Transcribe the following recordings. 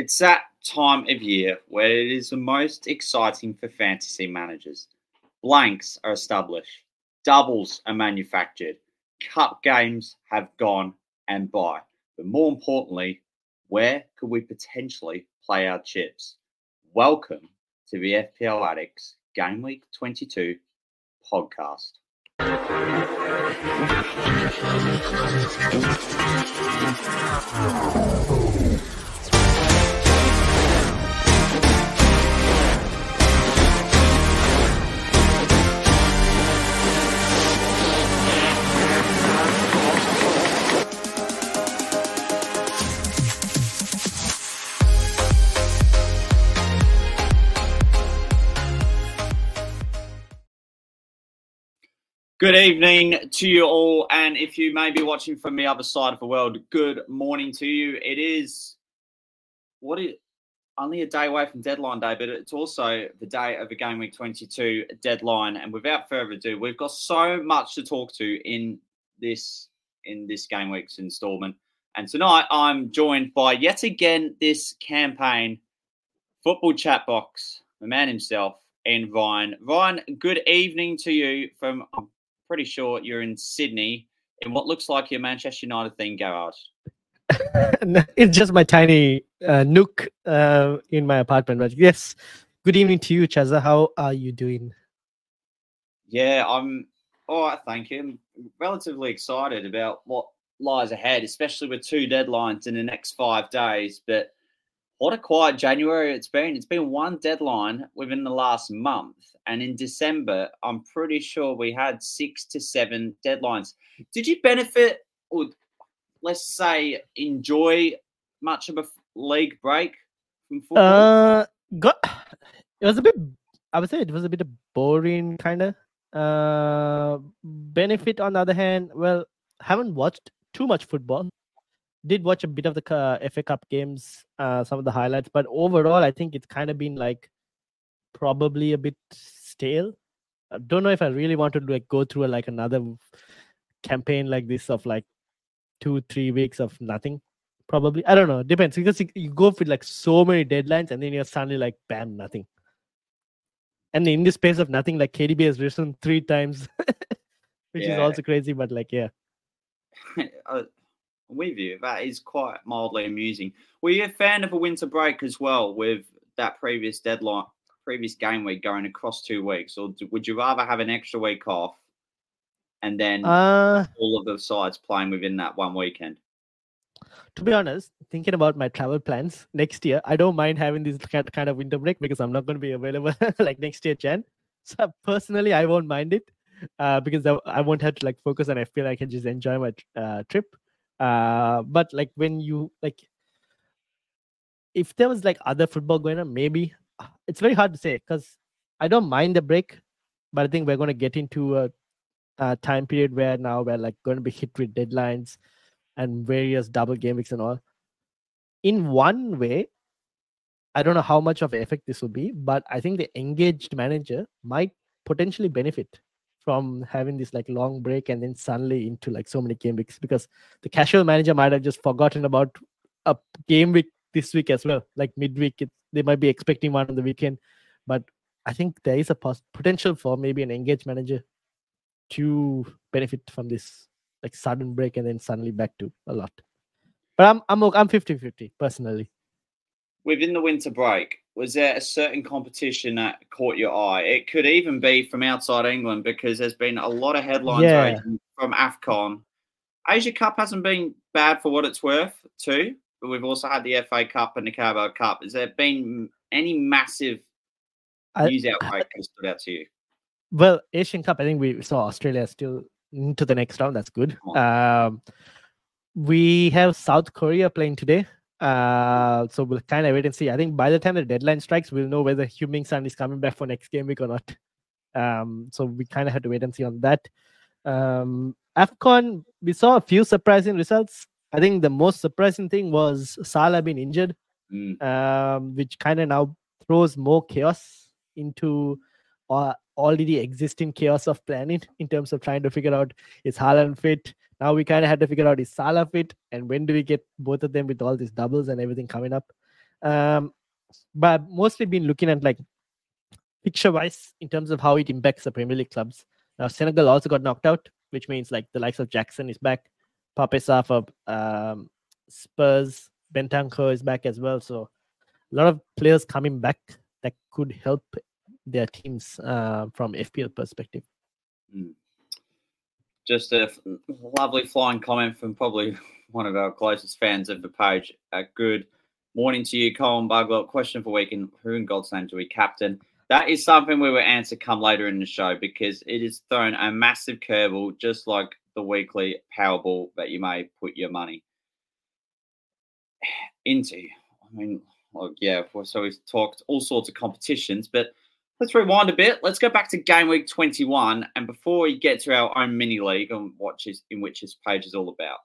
It's that time of year where it is the most exciting for fantasy managers. Blanks are established, doubles are manufactured, cup games have gone and by. But more importantly, where could we potentially play our chips? Welcome to the FPL Addicts Game Week 22 podcast. Good evening to you all. And if you may be watching from the other side of the world, good morning to you. It is what is only a day away from deadline day, but it's also the day of the game week 22 deadline. And without further ado, we've got so much to talk to in this in this game week's installment. And tonight I'm joined by yet again this campaign football chat box, the man himself, and Vine. Vine, good evening to you from pretty sure you're in Sydney in what looks like your Manchester United themed garage. it's just my tiny uh, nook uh, in my apartment. But yes, good evening to you, Chaza. How are you doing? Yeah, I'm all right. Thank you. I'm relatively excited about what lies ahead, especially with two deadlines in the next five days. But what a quiet January it's been. It's been one deadline within the last month. And in December, I'm pretty sure we had six to seven deadlines. Did you benefit or let's say enjoy much of a league break from football? Uh, got it was a bit. I would say it was a bit boring, kind of. Uh, benefit on the other hand, well, haven't watched too much football did watch a bit of the uh, FA Cup games, uh, some of the highlights, but overall, I think it's kind of been like probably a bit stale. I don't know if I really want to like go through a, like another campaign like this of like two, three weeks of nothing. Probably, I don't know. Depends because you, you go with like so many deadlines and then you're suddenly like bam, nothing. And in the space of nothing, like KDB has risen three times, which yeah. is also crazy. But like, yeah. With you. That is quite mildly amusing. Were you a fan of a winter break as well with that previous deadline, previous game week going across two weeks, or would you rather have an extra week off and then uh, all of the sides playing within that one weekend? To be honest, thinking about my travel plans next year, I don't mind having this kind of winter break because I'm not going to be available like next year, Jan. So personally, I won't mind it uh, because I, won't have to like focus and I feel I can just enjoy my uh, trip uh, but like when you like, if there was like other football going on, maybe uh, it's very hard to say because I don't mind the break, but I think we're going to get into a, a, time period where now we're like going to be hit with deadlines and various double game weeks and all. In one way, I don't know how much of effect this will be, but I think the engaged manager might potentially benefit from having this like long break and then suddenly into like so many game weeks because the casual manager might have just forgotten about a game week this week as well like midweek it, they might be expecting one on the weekend. But i think there is a pos- potential for maybe an engaged manager to benefit from this like sudden break and then suddenly back to a lot. But i'm i'm i'm 50 50 personally. Within the winter break was there a certain competition that caught your eye? It could even be from outside England because there's been a lot of headlines yeah. from AFCON. Asia Cup hasn't been bad for what it's worth, too. But we've also had the FA Cup and the Carabao Cup. Has there been any massive news outbreak that stood out to you? Well, Asian Cup, I think we saw Australia still into the next round. That's good. Um, we have South Korea playing today. Uh, so we'll kind of wait and see. I think by the time the deadline strikes, we'll know whether Heung-min Son is coming back for next game week or not. Um, so we kind of have to wait and see on that. Um, AFCON, we saw a few surprising results. I think the most surprising thing was Salah being injured, mm. um, which kind of now throws more chaos into uh, already existing chaos of planning in terms of trying to figure out is Haaland fit, now we kind of had to figure out is Salah fit and when do we get both of them with all these doubles and everything coming up. Um, but mostly been looking at like picture wise in terms of how it impacts the Premier League clubs. Now Senegal also got knocked out, which means like the likes of Jackson is back, Pape for um, Spurs, Bentancur is back as well. So a lot of players coming back that could help their teams uh, from FPL perspective. Mm. Just a lovely flying comment from probably one of our closest fans of the page. A good morning to you, Colin Bugler. Question for week and who in God's name do we captain? That is something we will answer come later in the show because it is thrown a massive curveball, just like the weekly Powerball that you may put your money into. I mean, yeah, so we've talked all sorts of competitions, but let's rewind a bit. Let's go back to game week 21. And before we get to our own mini league and is in which this page is all about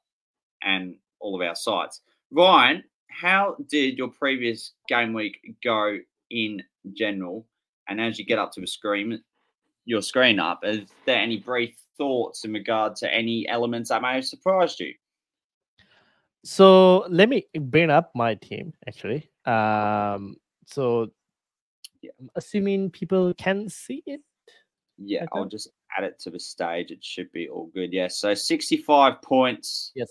and all of our sites, Ryan, how did your previous game week go in general? And as you get up to the screen, your screen up, is there any brief thoughts in regard to any elements that may have surprised you? So let me bring up my team actually. Um, so yeah, I'm assuming people can see it. Yeah, I'll just add it to the stage. It should be all good. Yeah, so 65 points. Yes.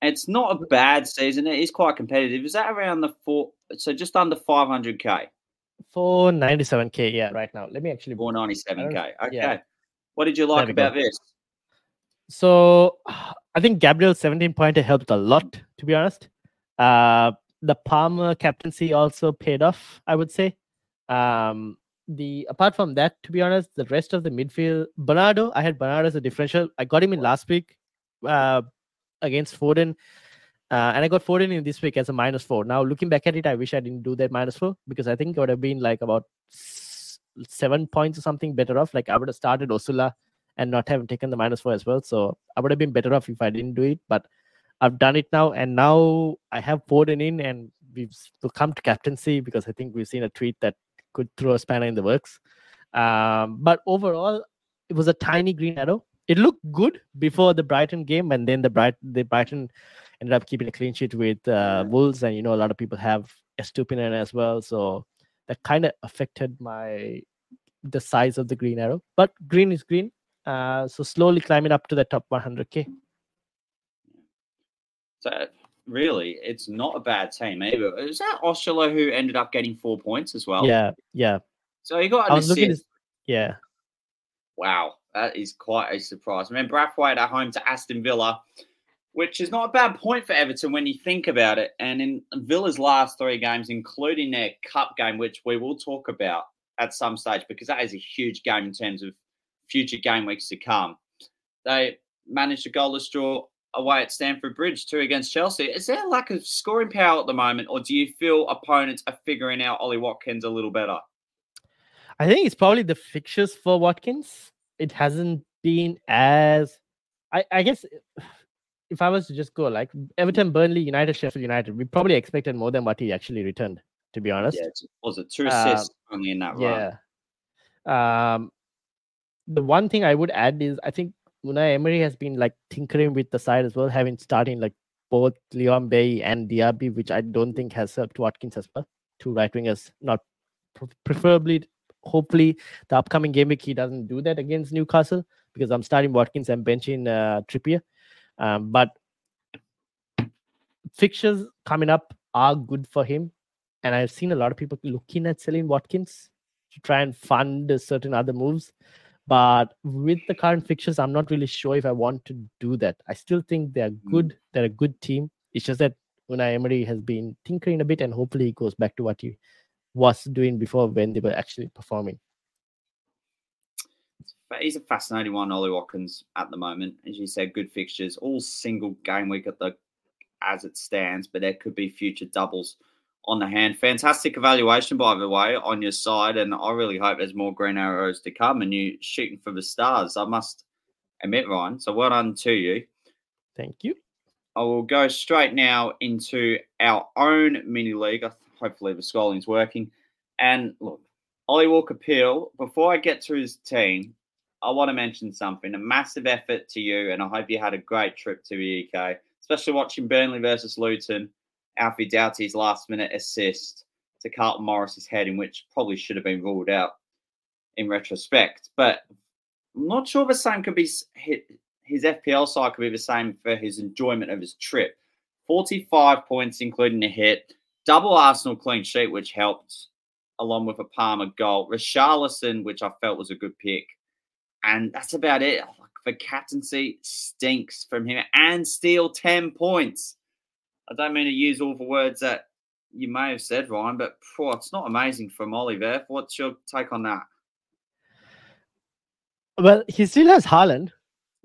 It's not a bad season. It is quite competitive. Is that around the four? So just under 500k. 497k. Yeah, right now. Let me actually. 497k. Okay. Yeah. What did you like about go. this? So I think Gabriel's 17 pointer helped a lot, to be honest. Uh, the Palmer captaincy also paid off, I would say. Um, the apart from that, to be honest, the rest of the midfield, Bernardo, I had Bernardo as a differential. I got him in last week uh, against Foden. Uh, and I got Foden in this week as a minus four. Now, looking back at it, I wish I didn't do that minus four because I think it would have been like about seven points or something better off. Like I would have started Osula and not have taken the minus four as well. So I would have been better off if I didn't do it. But I've done it now, and now I have Foden in, and we've come to captaincy because I think we've seen a tweet that could throw a spanner in the works. Um, but overall, it was a tiny green arrow. It looked good before the Brighton game, and then the Bright the Brighton ended up keeping a clean sheet with uh, Wolves, and you know a lot of people have Estupinan as well, so that kind of affected my the size of the green arrow. But green is green, uh, so slowly climbing up to the top 100k. So really, it's not a bad team either. Is that Osula who ended up getting four points as well? Yeah, yeah. So he got. I was looking. At, yeah. Wow, that is quite a surprise. I mean, Branthwaite at home to Aston Villa, which is not a bad point for Everton when you think about it. And in Villa's last three games, including their cup game, which we will talk about at some stage, because that is a huge game in terms of future game weeks to come. They managed a goalless draw away at Stamford Bridge, two against Chelsea. Is there a lack of scoring power at the moment, or do you feel opponents are figuring out Ollie Watkins a little better? I think it's probably the fixtures for Watkins. It hasn't been as, I, I guess, if I was to just go like Everton, Burnley, United, Sheffield United, we probably expected more than what he actually returned. To be honest, yeah, was it two assists um, only in that run? Yeah. Um, the one thing I would add is I think Unai Emery has been like tinkering with the side as well, having starting like both Leon Bailey and Diaby, which I don't think has helped Watkins as well. Two right wingers, not preferably, hopefully, the upcoming game week he doesn't do that against Newcastle because I'm starting Watkins and benching uh, Trippier. Um, but fixtures coming up are good for him, and I've seen a lot of people looking at selling Watkins to try and fund certain other moves. But with the current fixtures, I'm not really sure if I want to do that. I still think they're hmm. good. Mm. They're a good team. It's just that Unai Emery has been tinkering a bit, and hopefully he goes back to what he was doing before when they were actually performing. He's a fascinating one, Ollie Watkins, at the moment. As you said, good fixtures, all single game week at the as it stands, but there could be future doubles on the hand. Fantastic evaluation, by the way, on your side. And I really hope there's more green arrows to come and you shooting for the stars. I must admit, Ryan. So well done to you. Thank you. I will go straight now into our own mini league. Hopefully, the scrolling's working. And look, Ollie Walker Peel, before I get to his team, I want to mention something. A massive effort to you, and I hope you had a great trip to the UK, especially watching Burnley versus Luton Alfie Doughty's last minute assist to Carlton Morris's head, in which probably should have been ruled out in retrospect. But I'm not sure the same could be. His FPL side could be the same for his enjoyment of his trip. 45 points, including a hit, double Arsenal clean sheet, which helped, along with a Palmer goal. Richarlison, which I felt was a good pick. And that's about it. The captaincy stinks from him and steal 10 points. I don't mean to use all the words that you may have said, Ryan, but it's not amazing from Oliver. What's your take on that? Well, he still has Haaland.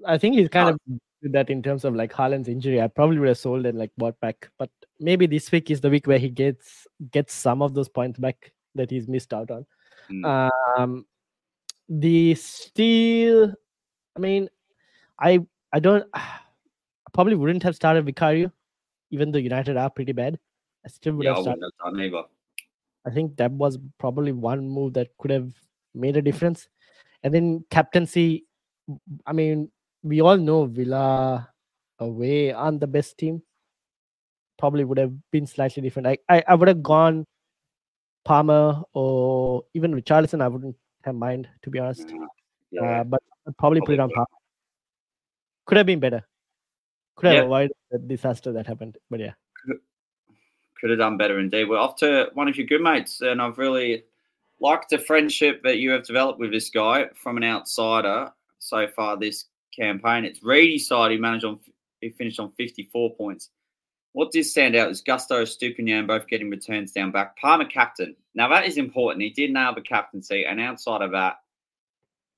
I think he's kind oh. of did that in terms of like Haaland's injury. I probably would have sold and like bought back. But maybe this week is the week where he gets gets some of those points back that he's missed out on. Mm. Um, the steal, I mean, I I don't I probably wouldn't have started Vicario, even though United are pretty bad. I still would yeah, have started. I, have done I think that was probably one move that could have made a difference. And then captaincy, I mean, we all know Villa away aren't the best team. Probably would have been slightly different. I, I, I would have gone Palmer or even Richarlison. I wouldn't have mind to be honest. Yeah. Uh, but I'd probably, put it on Palmer. Could have been better. Could have yeah. avoided the disaster that happened. But yeah. Could have done better indeed. We're off to one of your good mates, and I've really liked the friendship that you have developed with this guy from an outsider so far this campaign. It's Reedy side. He managed on he finished on 54 points. What did stand out is Gusto Estupiñán both getting returns down back. Palmer captain. Now that is important. He did nail the captaincy, and outside of that,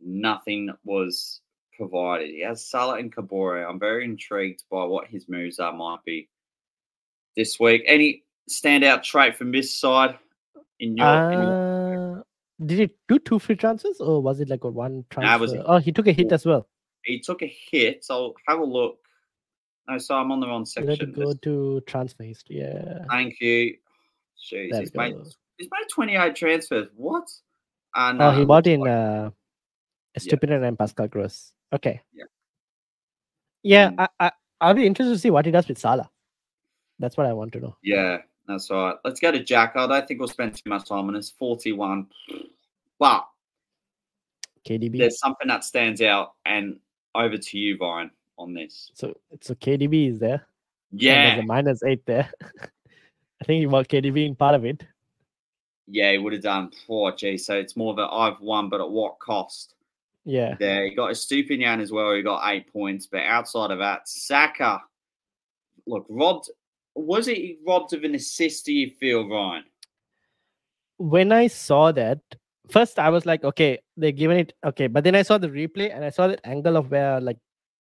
nothing was provided. He has Salah and Kabore. I'm very intrigued by what his moves are might be this week. Any standout trait from this side in your, uh, in your... did he do two free transfers or was it like a one transfer? Nah, oh, he took a hit as well he took a hit. I'll have a look. No, so I'm on the wrong section. Let go to transfer history. Yeah. Thank you. Jeez, he's made, he's made 28 transfers. What? And, oh, he bought in uh, Stupid yeah. and Pascal Gross. Okay. Yeah. Yeah, um, I, I, I'll be interested to see what he does with Salah. That's what I want to know. Yeah, that's right. Let's go to Jack. I don't think we'll spend too much time on this. 41. But KDB. There's something that stands out, and over to you, Brian, on this. So so KDB is there. Yeah. there's a minus eight there. I think you want KDB in part of it. Yeah, he would have done four. Gee, so it's more that I've won, but at what cost? Yeah. There, you got Estupiñán as well. He got eight points, but outside of that, Saka, look, robbed. Was it robbed of an assist? Do you feel, Ryan? When I saw that, first I was like, okay, they're giving it okay, but then I saw the replay and I saw that angle of where like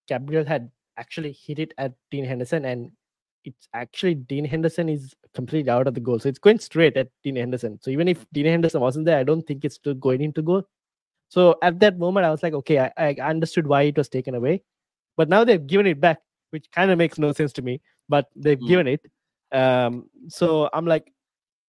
Gabriel had actually hit it at Dean Henderson, and it's actually Dean Henderson is completely out of the goal, so it's going straight at Dean Henderson. So even if Dean Henderson wasn't there, I don't think it's still going into goal. So at that moment, I was like, okay, I, I understood why it was taken away, but now they've given it back, which kind of makes no sense to me. But they've mm. given it, um, so I'm like,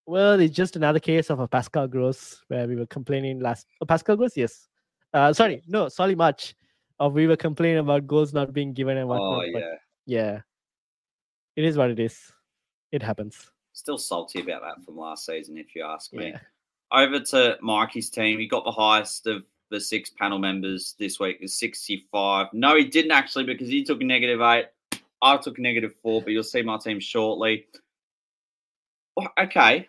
well, it's just another case of a Pascal Gross where we were complaining last. Oh, Pascal Gross, yes. Uh, sorry, no, sorry, much. Of we were complaining about goals not being given and whatnot. Oh yeah, yeah. It is what it is. It happens. Still salty about that from last season, if you ask me. Yeah. Over to Mikey's team. He got the highest of the six panel members this week is 65. No, he didn't actually because he took a negative eight. I took a negative four, but you'll see my team shortly. Okay,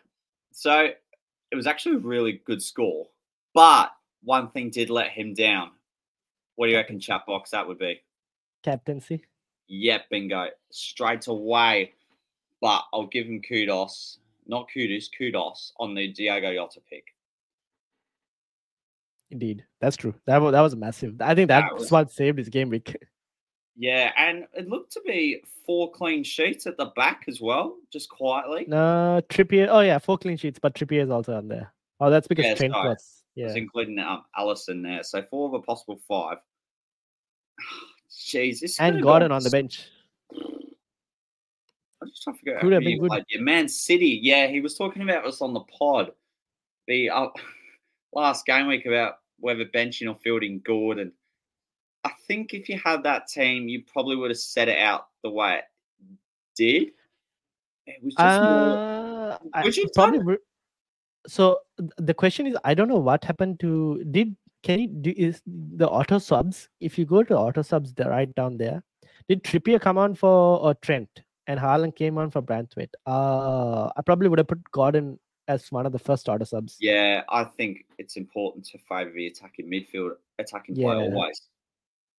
so it was actually a really good score, but one thing did let him down. What do you reckon, chat box? That would be captaincy. Yep, bingo, straight away. But I'll give him kudos, not kudos, kudos on the Diogo Jota pick. Indeed, that's true. That was, that was massive. I think that's that was, what saved his game week. Yeah, and it looked to be four clean sheets at the back as well, just quietly. No, Trippier. Oh yeah, four clean sheets, but Trippier is also on there. Oh, that's because yeah, Trent was. Yeah, was including um, Alisson there. So four of a possible five. Jeez, this and Gordon on the bench. I just trying to figure out Could have been good. Yeah, Man City. Yeah, he was talking about this on the pod. The uh, last game week about whether benching or fielding Gordon. I think if you had that team, you probably would have set it out the way it did. It was just more. Uh, I Would you probably. So the question is, I don't know what happened to did can you do is the auto subs? If you go to auto subs, they're right down there. Did Trippier come on for or Trent and Harlan came on for Branthwaite? Uh, I probably would have put Gordon as one of the first auto subs. Yeah, I think it's important to favour the attacking midfield, attacking Yeah. always.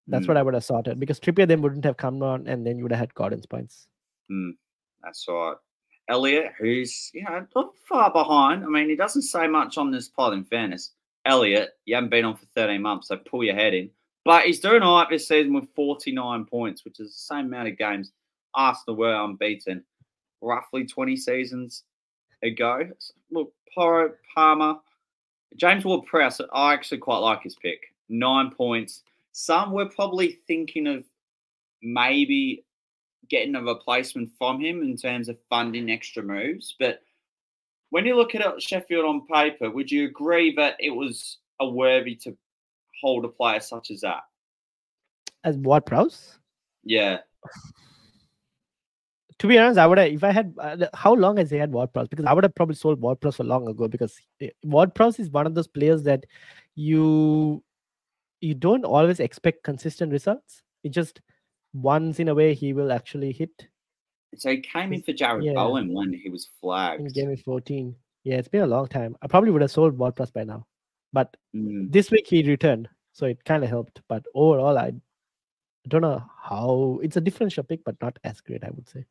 That's Mm. what I would have sorted because Trippier then wouldn't have come on, and then you would have had Gordon's points. That's right. Elliot, who's you know not far behind. I mean, he doesn't say much on this pod. In fairness, Elliot, you haven't been on for 13 months, so pull your head in. But he's doing all right this season with 49 points, which is the same amount of games Arsenal were unbeaten roughly 20 seasons ago. Look, Porro, Palmer, James Ward Prowse, I actually quite like his pick. Nine points. Some were probably thinking of maybe getting a replacement from him in terms of funding extra moves. But when you look at Sheffield on paper, would you agree that it was a worthy to hold a player such as that? As Ward Prowse? Yeah. To be honest, I would have if I had uh, how long has he had Ward Prowse? Because I would have probably sold Ward Prowse for long ago because eh, Ward Prowse is one of those players that you you don't always expect consistent results. It just once in a way he will actually hit So he came in for Jarrod Yeah. Bowen when he was in flagged. game week 14. Yeah, it's been a long time. I probably would have sold Ward Prowse by now. But Mm. this week he returned, so it kind of helped. But overall, I don't know how it's a differential pick, but not as great, I would say.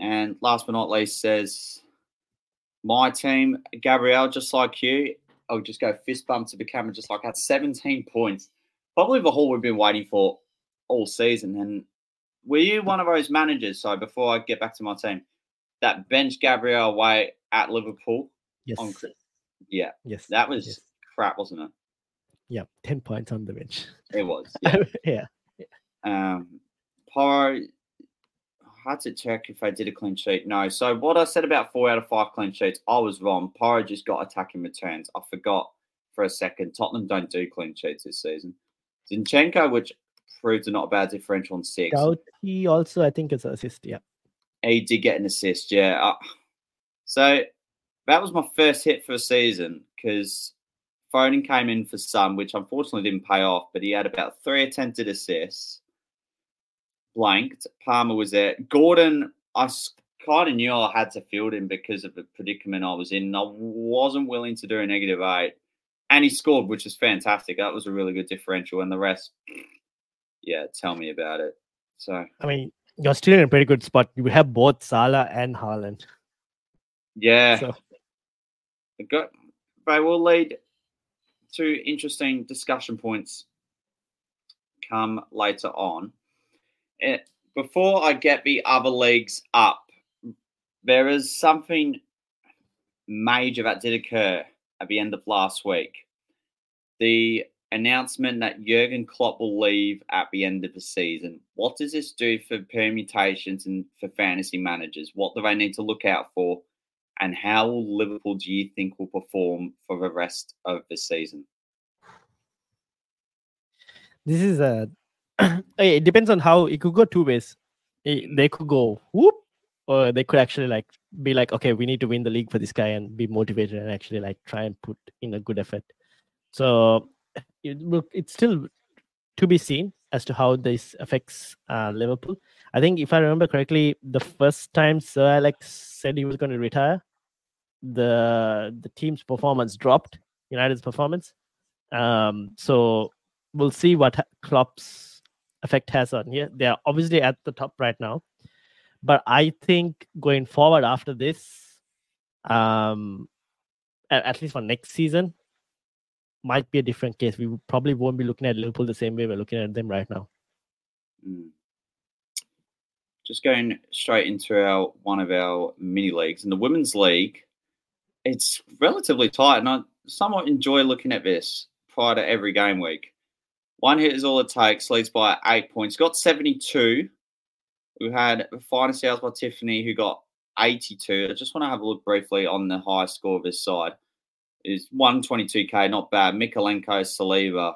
And last but not least, says my team, Gabriel, just like you. I'll just go fist bump to the camera, just like that. 17 points. Probably the haul we've been waiting for all season. And were you one of those managers? So before I get back to my team, that bench Gabriel away at Liverpool Yes. on Yeah, Yes. that was yes. crap, wasn't it? Yeah, 10 points on the bench. It was. Yeah. yeah. Um, Poro, I had to check if I did a clean sheet. No. So what I said about four out of five clean sheets, I was wrong. Porro just got attacking returns. I forgot for a second. Tottenham don't do clean sheets this season. Zinchenko, which proved a not a bad differential on six. Doughty also, I think, is an assist. Yeah. He did get an assist, yeah. Uh, so that was my first hit for the season because Foden came in for some, which unfortunately didn't pay off, but he had about three attempted assists. Blanked. Palmer was there. Gordon, I kind of knew I had to field him because of the predicament I was in. I wasn't willing to do a negative eight. And he scored, which is fantastic. That was a really good differential. And the rest, yeah, tell me about it. So, I mean, you're still in a pretty good spot. You have both Salah and Haaland. yeah. So They got they will lead to interesting discussion points come later on. Eh, before I get the other leagues up, there is something major that did occur at the end of last week. The announcement that Jurgen Klopp will leave at the end of the season. What does this do for permutations and for fantasy managers? What do they need to look out for? and how will Liverpool do you think will perform for the rest of the season? this is a. it depends on how it could go two ways. Eh, They could go whoop, or they could actually like be like, okay, we need to win the league for this guy and be motivated and actually like try and put in a good effort. So it. It's still to be seen as to how this affects uh, Liverpool. I think if I remember correctly, the first time Sir Alex said he was going to retire, the the team's performance dropped, United's performance. Um, so we'll see what ha- Klopp's effect has on here. They are obviously at the top right now, but I think going forward after this, um, at, at least for next season, might be a different case. We probably won't be looking at Liverpool the same way we're looking at them right now. Mm. Just going straight into our one of our mini leagues in the women's league, it's relatively tight, and I somewhat enjoy looking at this prior to every game week. One hit is all it takes, leads by eight points. Got 72. We had the finest sales by Tiffany, who got 82. I just want to have a look briefly on the high score of this side. Is 122k, not bad. Mykolenko, Saliba,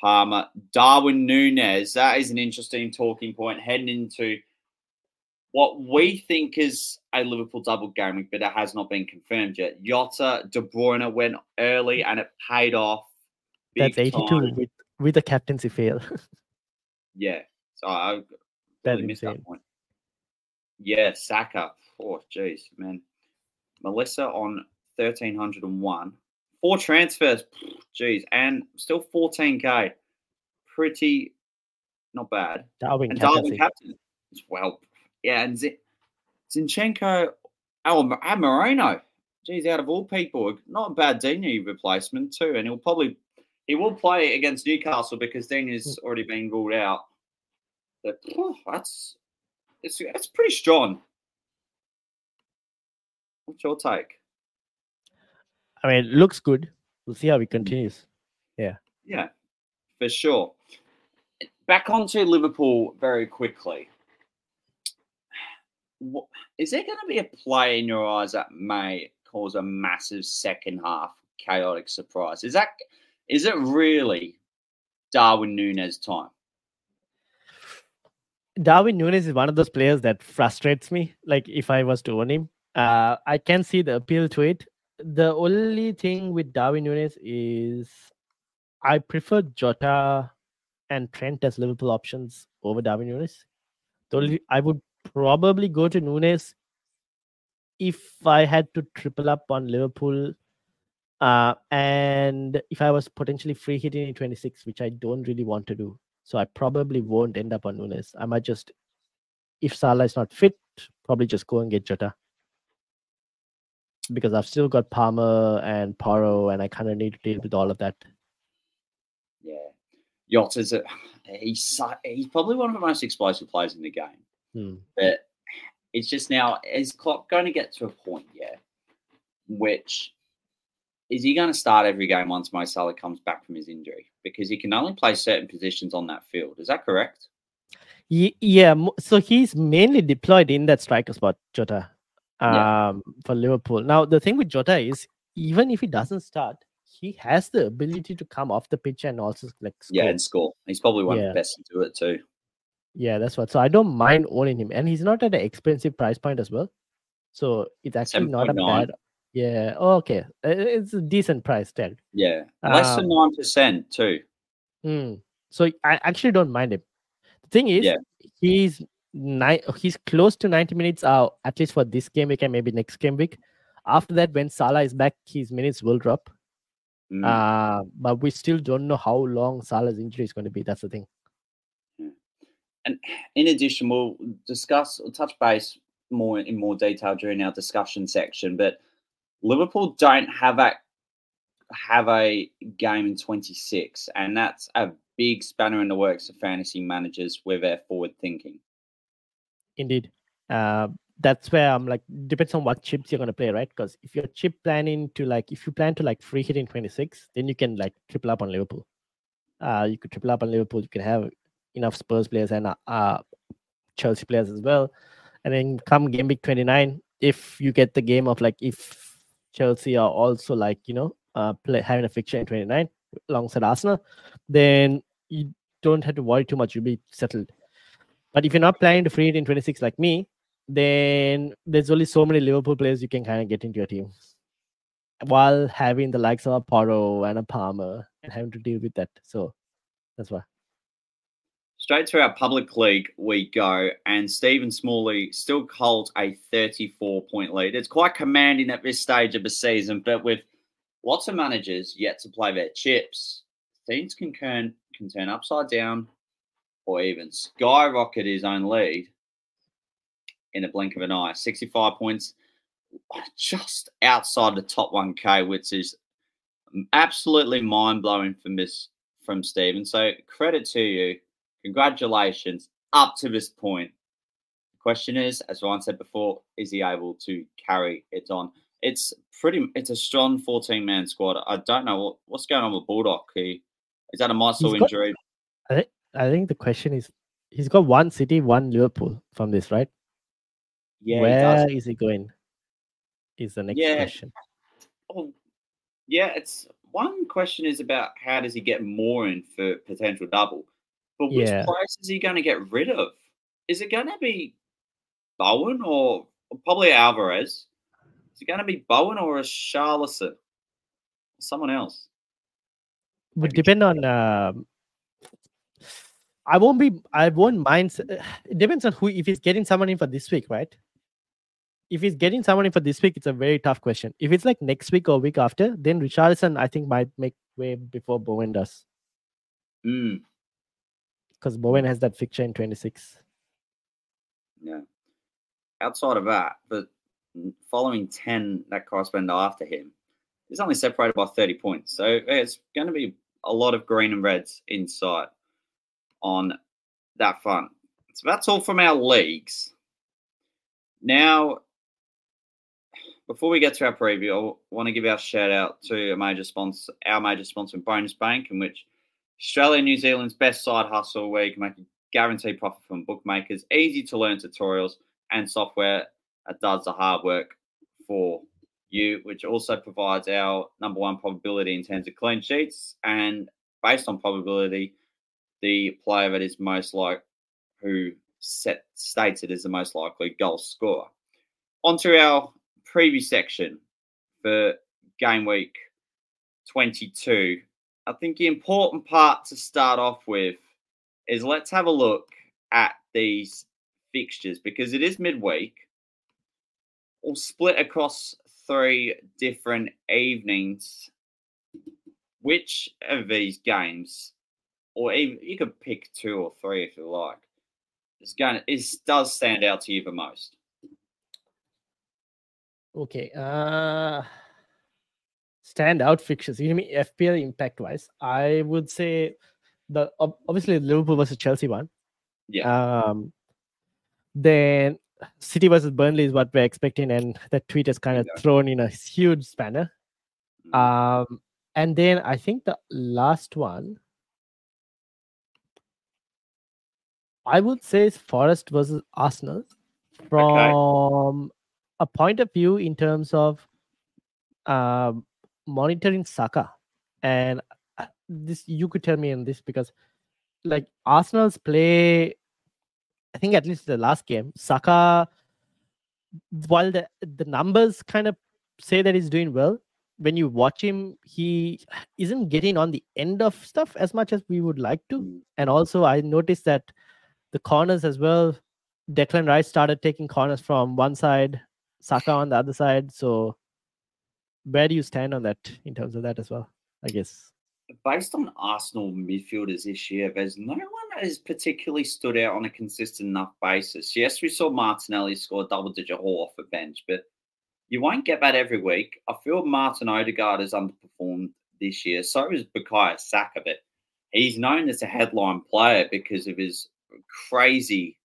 Palmer, Darwin Nunez. That is an interesting talking point heading into what we think is a Liverpool double game week, but it has not been confirmed yet. Jota, De Bruyne went early and it paid off. That's 82 time. with with a captaincy fail. Yeah. So I That's really missed that point. Yeah, Saka. Oh, jeez, man. Melissa on 1301. Four transfers. Jeez. And still 14K. Pretty not bad. Darwin And captaincy. Darwin captain as well. Yeah, and Z- Zinchenko. Oh, and Moreno. Geez, out of all people, not a bad Digne replacement too. And he'll probably he will play against Newcastle because Digne's hmm. already been ruled out. But oh, that's it's it's pretty strong. What's your take? I mean, it looks good. We'll see how he continues. Yeah, Yeah, for sure. Back onto Liverpool very quickly. Is there going to be a play in your eyes that may cause a massive second half chaotic surprise? Is that is it really Darwin Nunez time? Darwin Nunez is one of those players that frustrates me. Like if I was to own him, uh, I can see the appeal to it. The only thing with Darwin Nunez is I prefer Jota and Trent as Liverpool options over Darwin Nunez. The I would probably go to Nunez if I had to triple up on Liverpool. Uh, and if I was potentially free hitting in 26, which I don't really want to do. So I probably won't end up on Nunez. I might just, if Salah is not fit, probably just go and get Jota. Because I've still got Palmer and Porro, and I kind of need to deal with all of that. Yeah, Jota's a, he's he's probably one of the most explosive players in the game. Hmm. But it's just now is Klopp going to get to a point, yeah, which is he going to start every game once Mo Salah comes back from his injury? Because he can only play certain positions on that field. Is that correct? Yeah, so he's mainly deployed in that striker spot, Jota, um, Yeah. for Liverpool. Now, the thing with Jota is, even if he doesn't start, he has the ability to come off the pitch and also like score. Yeah, and score. He's probably one of Yeah. the best to do it too. Yeah, that's what. So I don't mind owning him, and he's not at an expensive price point as well. So it's actually not a bad. Yeah. okay. It's a decent price tag. Yeah, less than Um, nine percent too. Hmm. So I actually don't mind him. The thing is, Yeah. he's ni- he's close to 90 minutes out, at least for this game week and maybe next game week. After that, when Salah is back, his minutes will drop. Mm. Uh, but we still don't know how long Salah's injury is going to be. That's the thing. And in addition, we'll discuss, we'll touch base more in more detail during our discussion section. But Liverpool don't have a have a game in 26, and that's a big spanner in the works of fantasy managers with their forward thinking. Indeed. Uh, that's where I'm like, depends on what chips you're to play, right? Because if you're chip planning to like, if you plan to like free hit in 26, then you can like triple up on Liverpool. Uh, you could triple up on Liverpool. You can have enough Spurs players and uh, Chelsea players as well. And then come game week 29, if you get the game of like, if Chelsea are also like, you know, uh, play, having a fixture in 29 alongside Arsenal, then you don't have to worry too much. You'll be settled. But if you're not planning to free it in 26 like me, then there's only so many Liverpool players you can kind of get into your team while having the likes of a Porro and a Palmer and having to deal with that. So that's why. Straight to our public league we go, and Stephen Smalley still holds a 34 point lead. It's quite commanding at this stage of the season, but with lots of managers yet to play their chips, things can turn, can turn upside down or even skyrocket his own lead in a blink of an eye. 65 points, just outside the top 1K, which is absolutely mind blowing from this from Stephen. So credit to you. Congratulations up to this point. The question is, as Ryan said before, is he able to carry it on? It's pretty. It's a strong 14 man squad. I don't know what, what's going on with Bulldog. He is that a muscle got- injury? I think the question is he's got one City, one Liverpool from this, right? Yeah, he Where does. is he going? Is the next Yeah. question. Oh, yeah, it's one question is about how does he get more in for potential double, but which Yeah. players is he going to get rid of? Is it going to be Bowen or probably Alvarez. Is it going to be Bowen or Richarlison? Someone else. Would depend on. Uh, I won't be. I won't mind. It depends on who. If he's getting someone in for this week, right? If he's getting someone in for this week, it's a very tough question. If it's like next week or week after, then Richarlison, I think, might make way before Bowen does. Mm, Because Bowen has that fixture in 26. yeah. Outside of that, the following 10 that correspond after him is only separated by 30 points. So it's going to be a lot of green and reds in sight on that front. So that's all from our leagues. Now, before we get to our preview, I want to give our shout out to a major sponsor, our major sponsor, Bonus Bank, in which Australia and New Zealand's best side hustle where you can make a guaranteed profit from bookmakers, easy to learn tutorials, and software that does the hard work for you, which also provides our number one probability in terms of clean sheets. And based on probability, the player that is most like who set states it as the most likely goal scorer. Onto our preview section for game week 22. I think the important part to start off with is let's have a look at these fixtures because it is midweek. All split across three different evenings. Which of these games, or even you could pick two or three if you like, is going to, is does stand out to you the most? Okay. Uh standout fixtures. You mean FPL impact wise? I would say the obviously Liverpool versus Chelsea one. Yeah. Um then City versus Burnley is what we're expecting, and that tweet is kind of Yeah. thrown in a huge spanner. Mm. Um and then I think the last one I would say is Forest versus Arsenal from a point of view in terms of um, monitoring Saka. And uh, this you could tell me in this because like Arsenal's play, I think at least the last game, Saka, while the the numbers kind of say that he's doing well, when you watch him, he isn't getting on the end of stuff as much as we would like to. Mm. And also, I noticed that the corners as well. Declan Rice started taking corners from one side, Saka on the other side. So, where do you stand on that in terms of that as well? I guess. based on Arsenal midfielders this year, there's no one that has particularly stood out on a consistent enough basis. Yes, we saw Martinelli score double digit haul off the bench, but you won't get that every week. I feel Martin Odegaard has underperformed this year. So is Bukayo Saka, but he's known as a headline player because of his crazy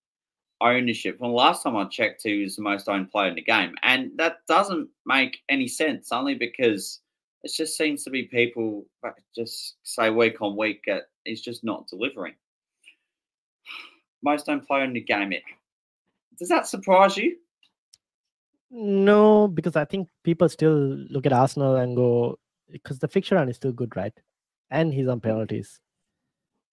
ownership. The last time I checked, he was the most owned player in the game. And that doesn't make any sense, only because it just seems to be people just say week on week that he's just not delivering. Most owned player in the game. It does that surprise you? No, because I think people still look at Arsenal and go because the fixture run is still good, right? And he's on penalties.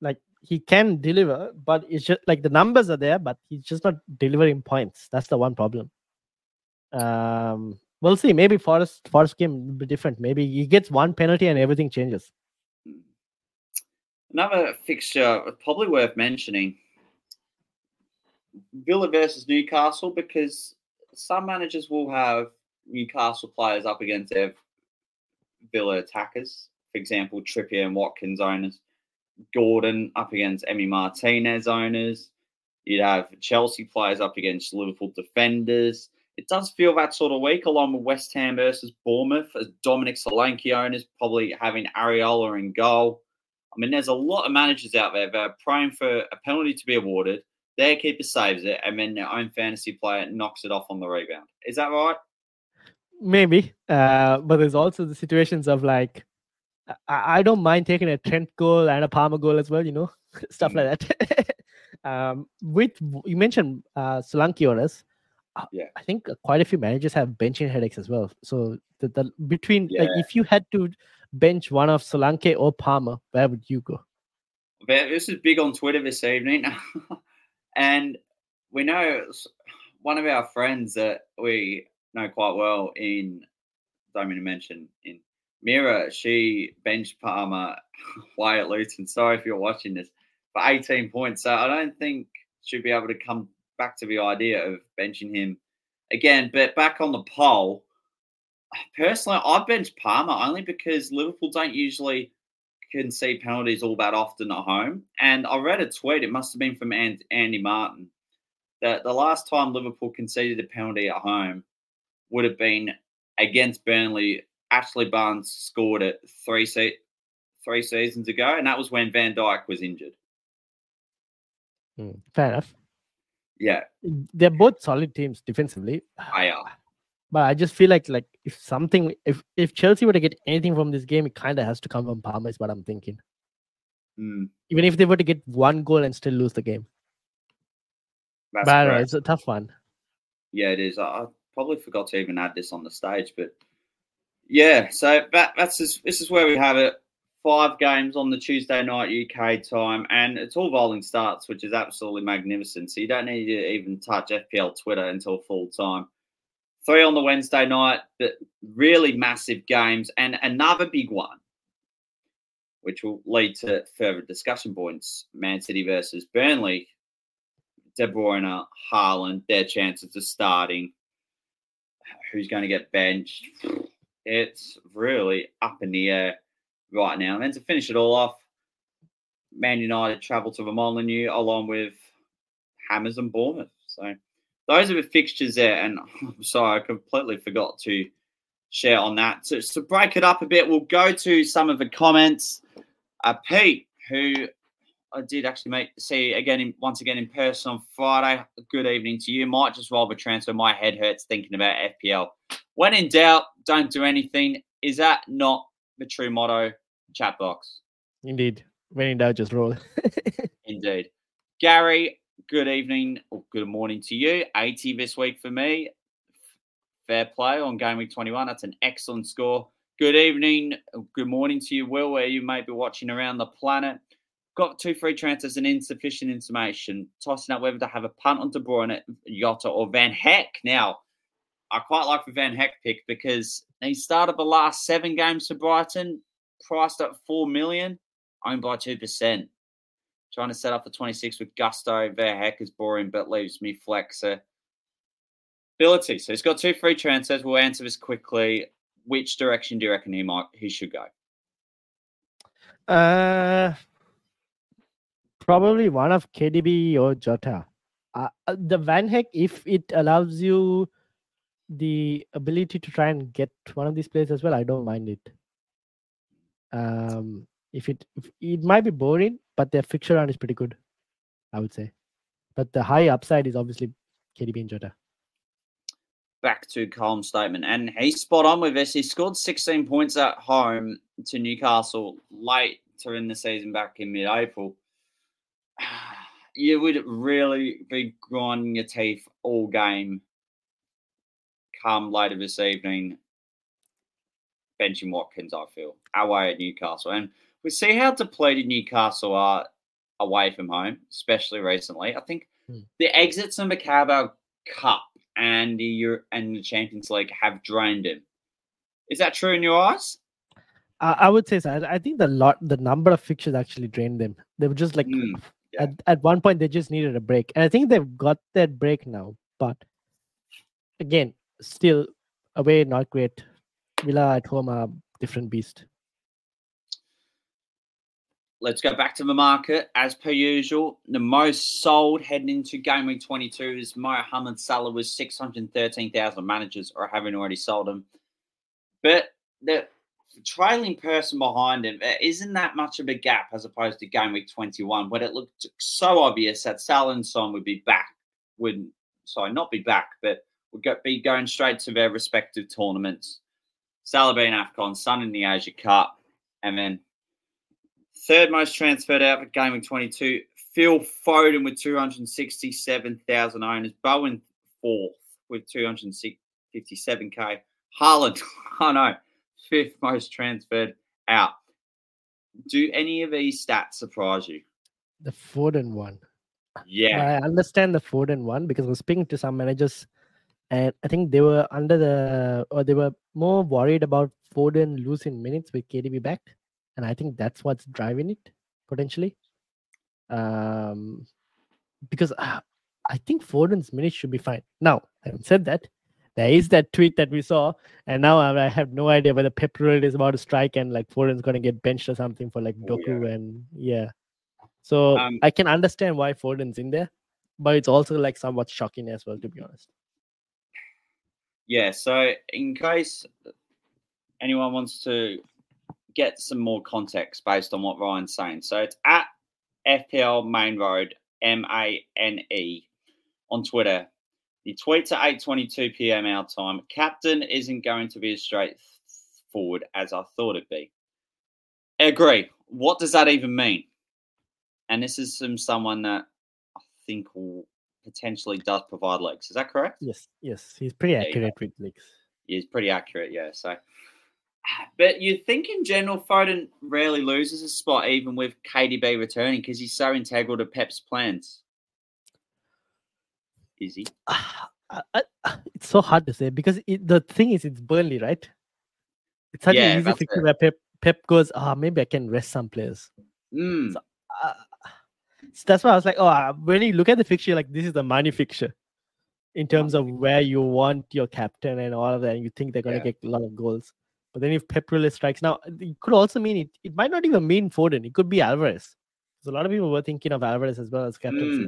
Like he can deliver, but it's just like the numbers are there, but he's just not delivering points. That's the one problem. Um, we'll see. Maybe Forest Forest game will be different. Maybe he gets one penalty and everything changes. Another fixture probably worth mentioning Villa versus Newcastle because some managers will have Newcastle players up against their Villa attackers. For example, Trippier and Watkins owners. Gordon up against Emi Martinez owners. You'd have Chelsea players up against Liverpool defenders. It does feel that sort of week, along with West Ham versus Bournemouth, as Dominic Solanke owners probably having Areola in goal. I mean, there's a lot of managers out there that are praying for a penalty to be awarded. Their keeper saves it, and then their own fantasy player knocks it off on the rebound. Is that right? Maybe, uh, but there's also the situations of like, I, I don't mind taking a Trent goal and a Palmer goal as well, you know, stuff like that. um, with you mentioned uh, Solanke owners, uh, Yeah. I think quite a few managers have benching headaches as well. So the, the between like if you had to bench one of Solanke or Palmer, where would you go? This is big on Twitter this evening, and we know one of our friends that we know quite well in don't mean to mention in Mira, she bench Palmer way at Luton. Sorry if you're watching this, for 18 points. So I don't think she'll be able to come back to the idea of benching him again. But back on the poll, personally, I bench Palmer only because Liverpool don't usually concede penalties all that often at home. And I read a tweet, it must have been from Andy Martin, that the last time Liverpool conceded a penalty at home would have been against Burnley. Ashley Barnes scored it three se- three seasons ago, and that was when Van Dijk was injured. Mm, fair enough. Yeah, they're both solid teams defensively. I are. But I just feel like like if something if if Chelsea were to get anything from this game, it kind of has to come from Palmer. Is what I'm thinking. Mm. Even if they were to get one goal and still lose the game. That's but know, it's a tough one. Yeah, it is. I probably forgot to even add this on the stage, but yeah. So that, that's just, this is where we have it. Five games on the Tuesday night UK time, and it's all rolling starts, which is absolutely magnificent. So you don't need to even touch FPL Twitter until full time. Three on the Wednesday night, but really massive games, and another big one, which will lead to further discussion points. Man City versus Burnley. De Bruyne, Haaland, their chances of starting. Who's going to get benched? It's really up in the air right now. And to finish it all off, Man United travel to the Molineux along with Hammers and Bournemouth. So those are the fixtures there. And I'm sorry, I completely forgot to share on that. So to break it up a bit, we'll go to some of the comments. Uh, Pete, who I did actually meet, see again in, once again in person on Friday. Good evening to you. Might just roll the transfer. My head hurts thinking about FPL. When in doubt, don't do anything. Is that not the true motto? Chat box. Indeed. When in doubt, just roll. Indeed. Gary, good evening or good morning to you. 80 this week for me. Fair play on game week 21. That's an excellent score. Good evening, good morning to you, Will, where you may be watching around the planet. Got two free transfers and insufficient information. Tossing up whether to have a punt on De Bruyne, Jota, or Van Hecke. Now, I quite like the Van Hecke pick because he started the last seven games for Brighton, priced at four million, owned by two percent. Trying to set up the 26 with gusto. Van Hecke is boring, but leaves me flexor. Ability. So he's got two free transfers. We'll answer this quickly. Which direction do you reckon he might he should go? Uh Probably one of KDB or Jota. Uh, uh, the Van Hecke, if it allows you the ability to try and get one of these players as well, I don't mind it. Um, if it if, it might be boring, but their fixture round is pretty good, I would say. But the high upside is obviously KDB and Jota. Back to Colm's statement, and he's spot on with this. He scored 16 points at home to Newcastle later in the season, back in mid-April you would really be grinding your teeth all game come later this evening benching Watkins, I feel, away at Newcastle. And we see how depleted Newcastle are away from home, especially recently. I think hmm. the exits in the Carabao Cup and the Euro- and the Champions League have drained him. Is that true in your eyes? Uh, I would say so. I, I, think the lot, the number of fixtures actually drained them. They were just like mm yeah. at, at one point they just needed a break and i think they've got that break now but again still away not great villa at home are different beast let's go back to the market as per usual. The most sold heading into game week 22 is Mohamed Salah with 613,000 managers or having already sold him. But the trailing person behind him, isn't that much of a gap as opposed to game week 21, when it looked so obvious that Salah and Son would be back, would sorry, not be back, but would be going straight to their respective tournaments. Salah being AFCON, Son in the Asia Cup, and then third most transferred out for week 22, Phil Foden with 267,000 owners, Bowen fourth with 257k. Haaland, I know, fifth most transferred out. Do any of these stats surprise you? The Foden one. Yeah. I understand the Foden one because I was speaking to some managers and I think they were under the or they were more worried about Foden losing minutes with KDB back. And I think that's what's driving it potentially. Um because uh, I think Foden's minutes should be fine. Now, having said that, there is that tweet that we saw, and now I, have no idea whether Pep really is about to strike and like Foden's gonna get benched or something for like Oh, Doku and yeah. So Um, I can understand why Foden's in there, but it's also like somewhat shocking as well, to be honest. Yeah, so in case anyone wants to get some more context based on what Ryan's saying, so it's at FPL Main Road M A N E on Twitter. He tweets at 8:22 p.m. our time. Captain isn't going to be as straightforward as I thought it'd be. Agree. What does that even mean? And this is from someone that I think will potentially does provide legs. Is that correct? Yes, yes, he's pretty accurate with leaks. He's pretty accurate, yeah. So, but you think in general, Foden rarely loses a spot, even with KDB returning, because he's so integral to Pep's plans. Is he? I- I- it's so hard to say because it, the thing is, it's Burnley, right? It's such Yeah, an easy fixture where Pep, Pep goes, ah, maybe I can rest some players. Mm, Uh, so that's why I was like, oh, uh, when you look at the fixture, like this is the money fixture in terms of where you want your captain and all of that, and you think they're going to Yeah. get a lot of goals. But then if Pep strikes, now it could also mean it. It might not even mean Foden. It could be Alvarez. So a lot of people were thinking of Alvarez as well as captain. mm.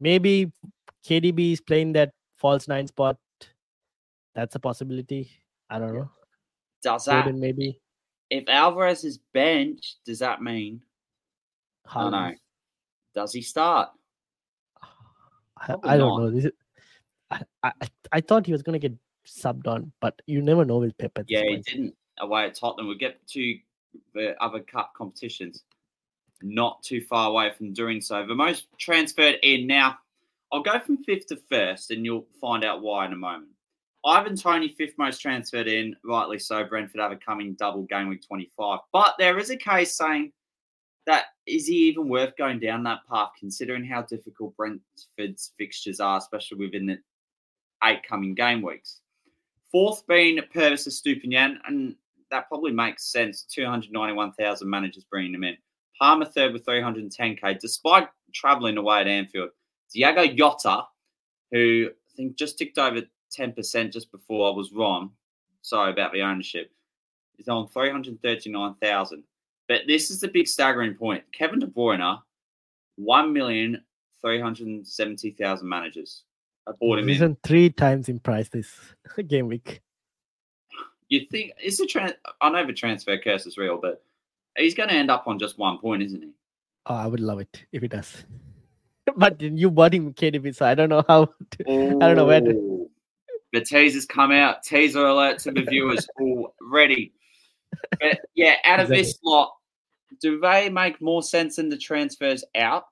Maybe KDB is playing that false nine spot. That's a possibility. I don't know. Does that? Foden maybe. If Alvarez is benched, does that mean? I don't know. Does he start? I, Probably I don't not. know. This is, I, I I- thought he was gonna get subbed on, but you never know with Pep Yeah, he didn't away at Tottenham. We'll get to the other cup competitions not too far away from doing so. The most transferred in now, I'll go from fifth to first, and you'll find out why in a moment. Ivan Toney, fifth most transferred in, rightly so. Brentford have a coming double game week 25. But there is a case saying that is he even worth going down that path, considering how difficult Brentford's fixtures are, especially within the eight coming game weeks. Fourth being Pervis Estupiñán, and that probably makes sense. 291,000 managers bringing him in. Palmer third with 310k, despite travelling away at Anfield. Diego Jota, who I think just ticked over 10% just before I was wrong. Sorry about the ownership. Is on 339,000. But this is the big staggering point. Kevin De Bruyne, 1,370,000 managers. I bought him in. Three times in price this game week. you think it's a trans? I know the transfer curse is real, but he's going to end up on just one point, isn't he? Oh, I would love it if it does. but you bought him KDB, so I don't know how. To, I don't know where to. The teasers come out. Teaser alert to the viewers already. But yeah, out of this lot, do they make more sense than the transfers out?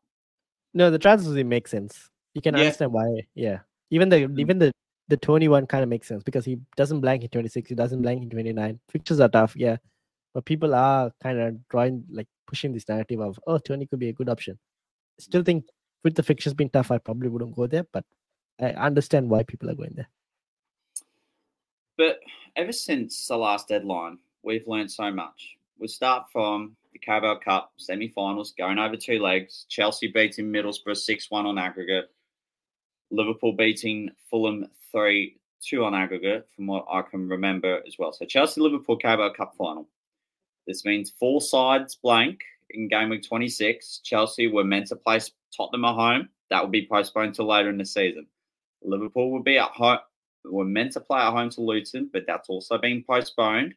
No, the transfers it makes sense. You can Yeah. understand why. Yeah, even the Mm. even the the Toney one kind of makes sense because he doesn't blank in 26, he doesn't blank in 29. Fixtures are tough, yeah, but people are kind of drawing like pushing this narrative of oh Toney could be a good option. Still think with the fixtures being tough, I probably wouldn't go there, but I understand why people are going there. But ever since the last deadline, we've learned so much. We start from the Carabao Cup semi-finals, going over two legs. Chelsea beating Middlesbrough six-one on aggregate. Liverpool beating Fulham three-two on aggregate, from what I can remember as well. So Chelsea Liverpool Carabao Cup final. This means four sides blank in game week 26. Chelsea were meant to play Tottenham at home. That will be postponed to later in the season. Liverpool will be at home. Were meant to play at home to Luton, but that's also been postponed.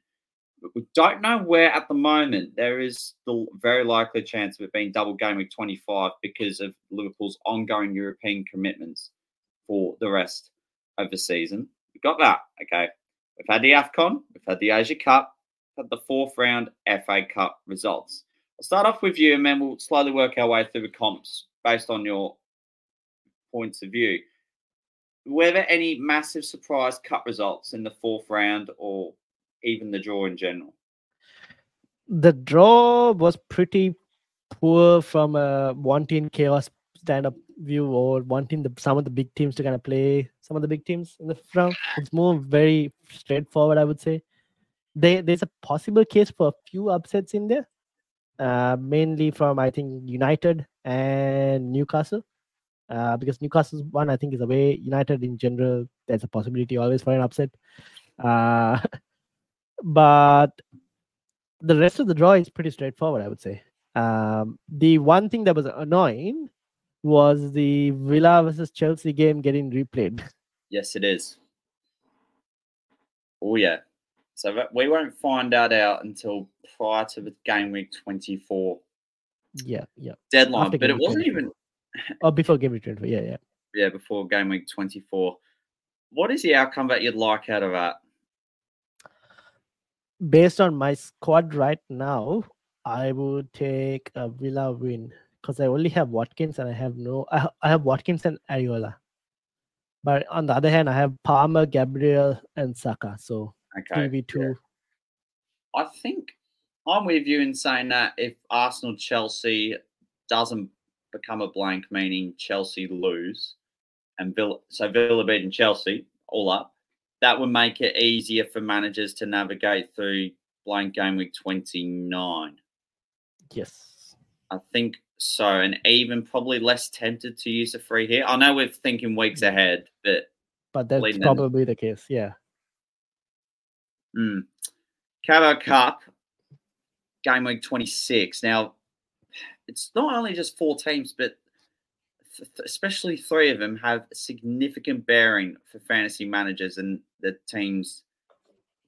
We don't know where at the moment. There is the very likely chance of it being double game week 25 because of Liverpool's ongoing European commitments for the rest of the season. We've got that. Okay. We've had the AFCON, we've had the Asia Cup, had the fourth round FA Cup results. I'll start off with you and then we'll slowly work our way through the comps based on your points of view. Were there any massive surprise cup results in the fourth round or even the draw in general? The draw was pretty poor from a wanting chaos stand-up view or wanting the some of the big teams to kind of play some of the big teams in the front. It's more very straightforward, I would say. They, there's a possible case for a few upsets in there, uh, mainly from I think United and Newcastle. Uh, because Newcastle's one I think is away. United in general, there's a possibility always for an upset. Uh, but the rest of the draw is pretty straightforward, I would say. Um, the one thing that was annoying was the Villa versus Chelsea game getting replayed. Yes, it is. Oh yeah. So we won't find that out until prior to the game week twenty four. Yeah, yeah. Deadline, After but it wasn't 24. even. oh, before game week twenty four. Yeah, yeah. Yeah, before game week twenty four. What is the outcome that you'd like out of that? Based on my squad right now, I would take a Villa win because I only have Watkins and I have no. I, I have Watkins and Areola, but on the other hand, I have Palmer, Gabriel, and Saka. So okay, three v two. I think I'm with you in saying that if Arsenal Chelsea doesn't become a blank, meaning Chelsea lose, and Villa, so Villa beating Chelsea all up, that would make it easier for managers to navigate through blank game week 29. Yes. I think so, and even probably less tempted to use a free hit. I know we're thinking weeks mm. ahead, but but that's probably in. the case. Yeah. Mm. Carabao Cup, game week twenty six. Now, it's not only just four teams, but th- especially three of them have significant bearing for fantasy managers and the team's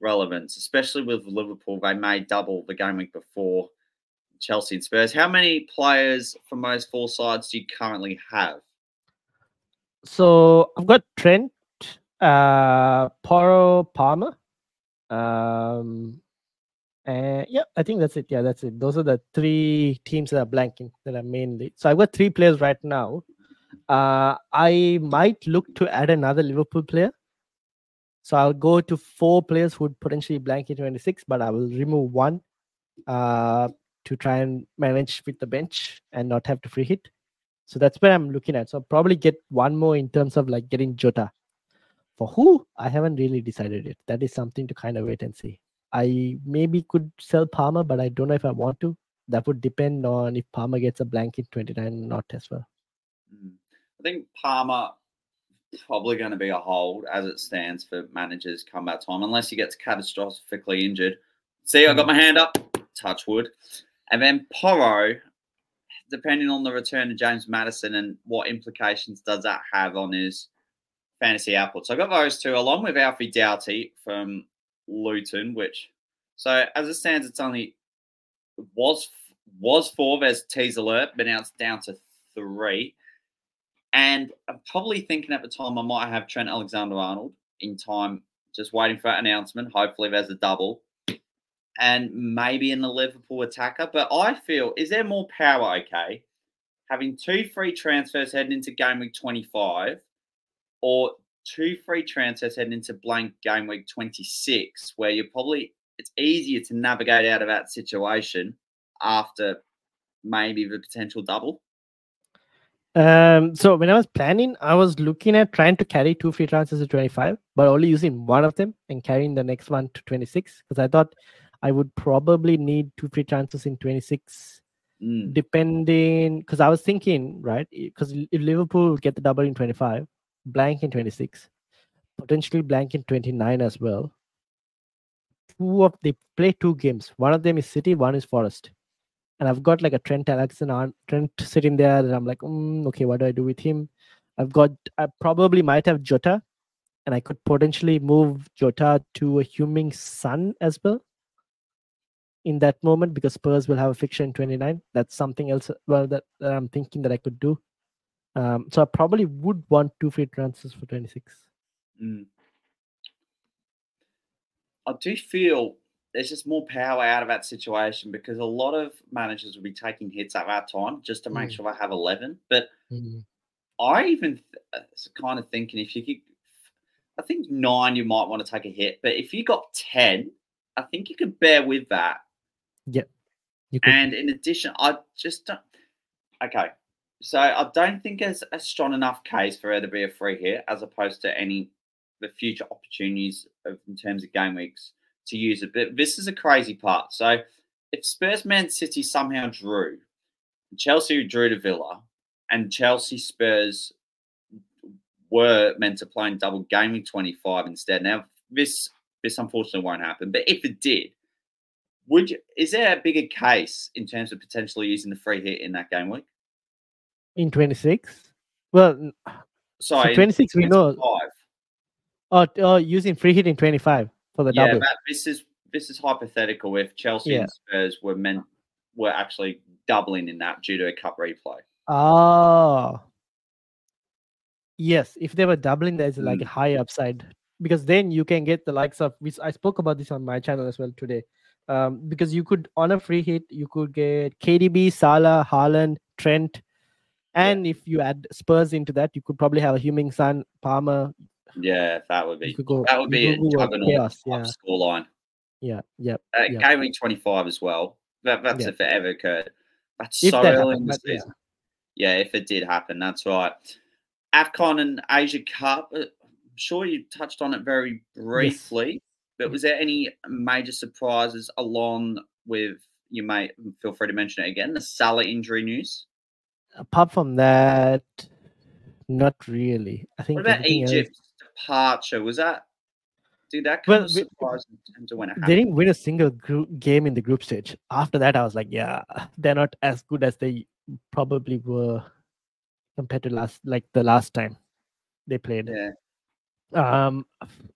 relevance. Especially with Liverpool, they may double the game week before Chelsea and Spurs. How many players from those four sides do you currently have? So I've got Trent, uh, Porro, Palmer. Um, yeah, I think that's it. Yeah, that's it. Those are the three teams that are blanking that are mainly. So I've got three players right now. Uh, I might look to add another Liverpool player. So I'll go to four players who would potentially blank in 26, but I will remove one. Uh, to try and manage with the bench and not have to free hit. So that's where I'm looking at. So I'll probably get one more in terms of like getting Jota. For who? I haven't really decided it. That is something to kind of wait and see. I maybe could sell Palmer, but I don't know if I want to. That would depend on if Palmer gets a blank in 29 or not as well. Mm. I think Palmer probably going to be a hold as it stands for managers come back time, unless he gets catastrophically injured. See, I got my hand up. Touch wood. And then Porro, depending on the return of James Maddison and what implications does that have on his fantasy output. So I got those two along with Alfie Doughty from Luton, which so as it stands, it's only was was four. There's tease alert, but now it's down to three. And I'm probably thinking at the time I might have Trent Alexander Arnold in time, just waiting for that announcement. Hopefully there's a double and maybe in the Liverpool attacker. But I feel, is there more power, okay, having two free transfers heading into game week 25 or two free transfers heading into blank game week 26, where you're probably, it's easier to navigate out of that situation after maybe the potential double? Um, so when I was planning, I was looking at trying to carry two free transfers to 25, but only using one of them and carrying the next one to 26 because I thought I would probably need two free transfers in 26, mm. depending. Because I was thinking, right? Because if Liverpool get the double in 25, blank in 26, potentially blank in 29 as well. Two of they play two games. One of them is City, one is Forest. And I've got like a Trent Alexander Trent sitting there, and I'm like, mm, okay, what do I do with him? I've got I probably might have Jota, and I could potentially move Jota to a Heung-min as well in that moment because Spurs will have a fixture in 29. That's something else well that, that I'm thinking that I could do. Um, so I probably would want two free transfers for 26. Mm. I do feel there's just more power out of that situation because a lot of managers will be taking hits at that time just to make mm. sure they have 11. But mm. I even th- uh, kind of thinking if you could, I think nine, you might want to take a hit. But if you got 10, I think you could bear with that yeah. And in addition, I just don't. Okay, So I don't think there's a strong enough case for there to be a free hit as opposed to any the future opportunities of, in terms of game weeks to use it. But this is a crazy part. So if Spurs Man City somehow drew, Chelsea drew to Villa, and Chelsea Spurs were meant to play in double gaming 25 instead. Now this this unfortunately won't happen, but if it did, would you, is there a bigger case in terms of potentially using the free hit in that game week? In 26? Well, sorry, so 26 we know. Oh, oh, using free hit in 25 for the yeah, double. But this is this is hypothetical if Chelsea yeah. and Spurs were meant were actually doubling in that due to a cup replay. Oh. Yes, if they were doubling, there's like mm. a high upside because then you can get the likes of which I spoke about this on my channel as well today. Um, because you could on a free hit, you could get KDB, Salah, Haaland, Trent, and yeah. if you add Spurs into that, you could probably have a Heung-min Son, Palmer. Yeah, that would be go, that would be a juggernaut yeah. score line. Yeah, yeah. Uh, yep. Gaming twenty five as well. That, that's if it ever occurred. That's if so that early in the season. Yeah. yeah, if it did happen, that's right. AFCON and Asia Cup. Uh, I'm sure you touched on it very briefly, yes. but was there any major surprises along with you may feel free to mention it again, the Salah injury news? Apart from that, not really. I think what about Egypt's else... departure? Was that did that come well, as surprise in terms of when it happened? They didn't win a single group game in the group stage. After that, I was like, yeah, they're not as good as they probably were compared to last like the last time they played. Yeah. Um,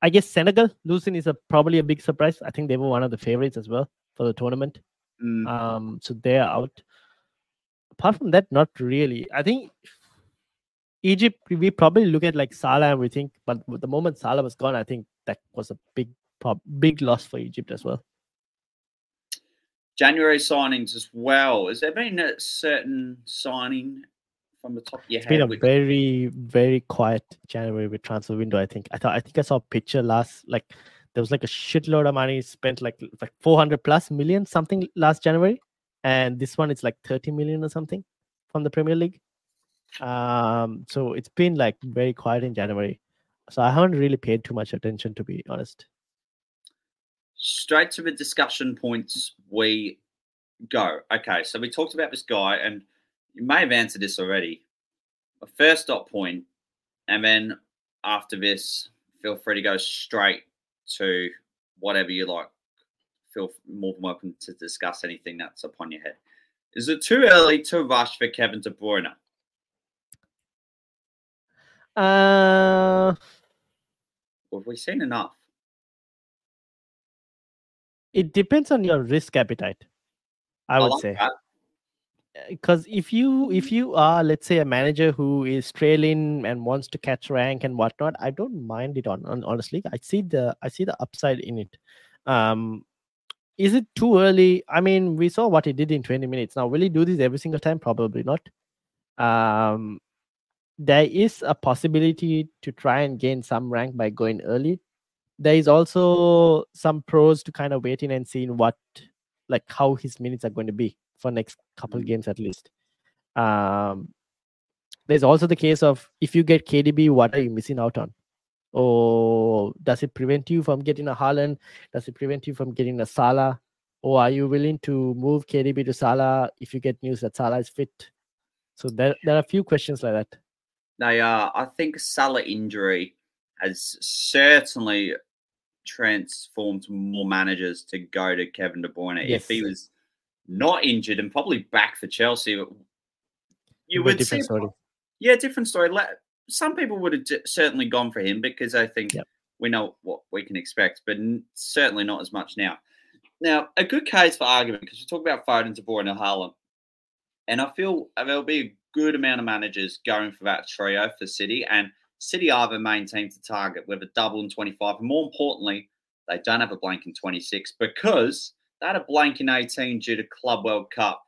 I guess Senegal losing is a probably a big surprise. I think they were one of the favorites as well for the tournament. Mm. Um, so they're out. Apart from that, not really. I think Egypt, we probably look at like Salah and we think, but the moment Salah was gone, I think that was a big, big loss for Egypt as well. January signings as well. Has there been a certain signing from the top of your it's head? It's been a very, very quiet January with transfer window. I think. I thought. I think I saw a picture last. Like there was like a shitload of money spent, like like four hundred plus million something last January, and this one it's like thirty million or something from the Premier League. Um, so it's been like very quiet in January. So I haven't really paid too much attention, to be honest. Straight to the discussion points we go. Okay, so we talked about this guy, and you may have answered this already. A first dot point, and then after this, feel free to go straight to whatever you like. Feel more than welcome to discuss anything that's upon your head. Is it too early to rush for Kevin De Bruyne? Uh, have we seen enough? It depends on your risk appetite. I, I would like say. Because uh, if you if you are let's say a manager who is trailing and wants to catch rank and whatnot, I don't mind it on, on honestly. I see the I see the upside in it. Um, is it too early? I mean, we saw what he did in 20 minutes. Now, will he do this every single time? Probably not. Um, there is a possibility to try and gain some rank by going early. There is also some pros to kind of waiting and seeing what, like, how his minutes are going to be for next couple mm. games at least. Um, there's also the case of if you get KDB, what are you missing out on? Or does it prevent you from getting a Haaland? Does it prevent you from getting a Salah? Or are you willing to move KDB to Salah if you get news that Salah is fit? So there, there are a few questions like that. They are. I think Salah injury has certainly transformed more managers to go to Kevin De Bruyne. Yes. If he was not injured and probably back for Chelsea, you would different see. Story. Yeah, different story. Some people would have certainly gone for him because I think yep. we know what we can expect, but certainly not as much now. Now, a good case for argument because we talk about Foden, De Bruyne, and Haaland, and I feel uh, there'll be good amount of managers going for that trio for City, and City are the main team to target with a double in 25. And more importantly, they don't have a blank in 26 because they had a blank in 18 due to Club World Cup,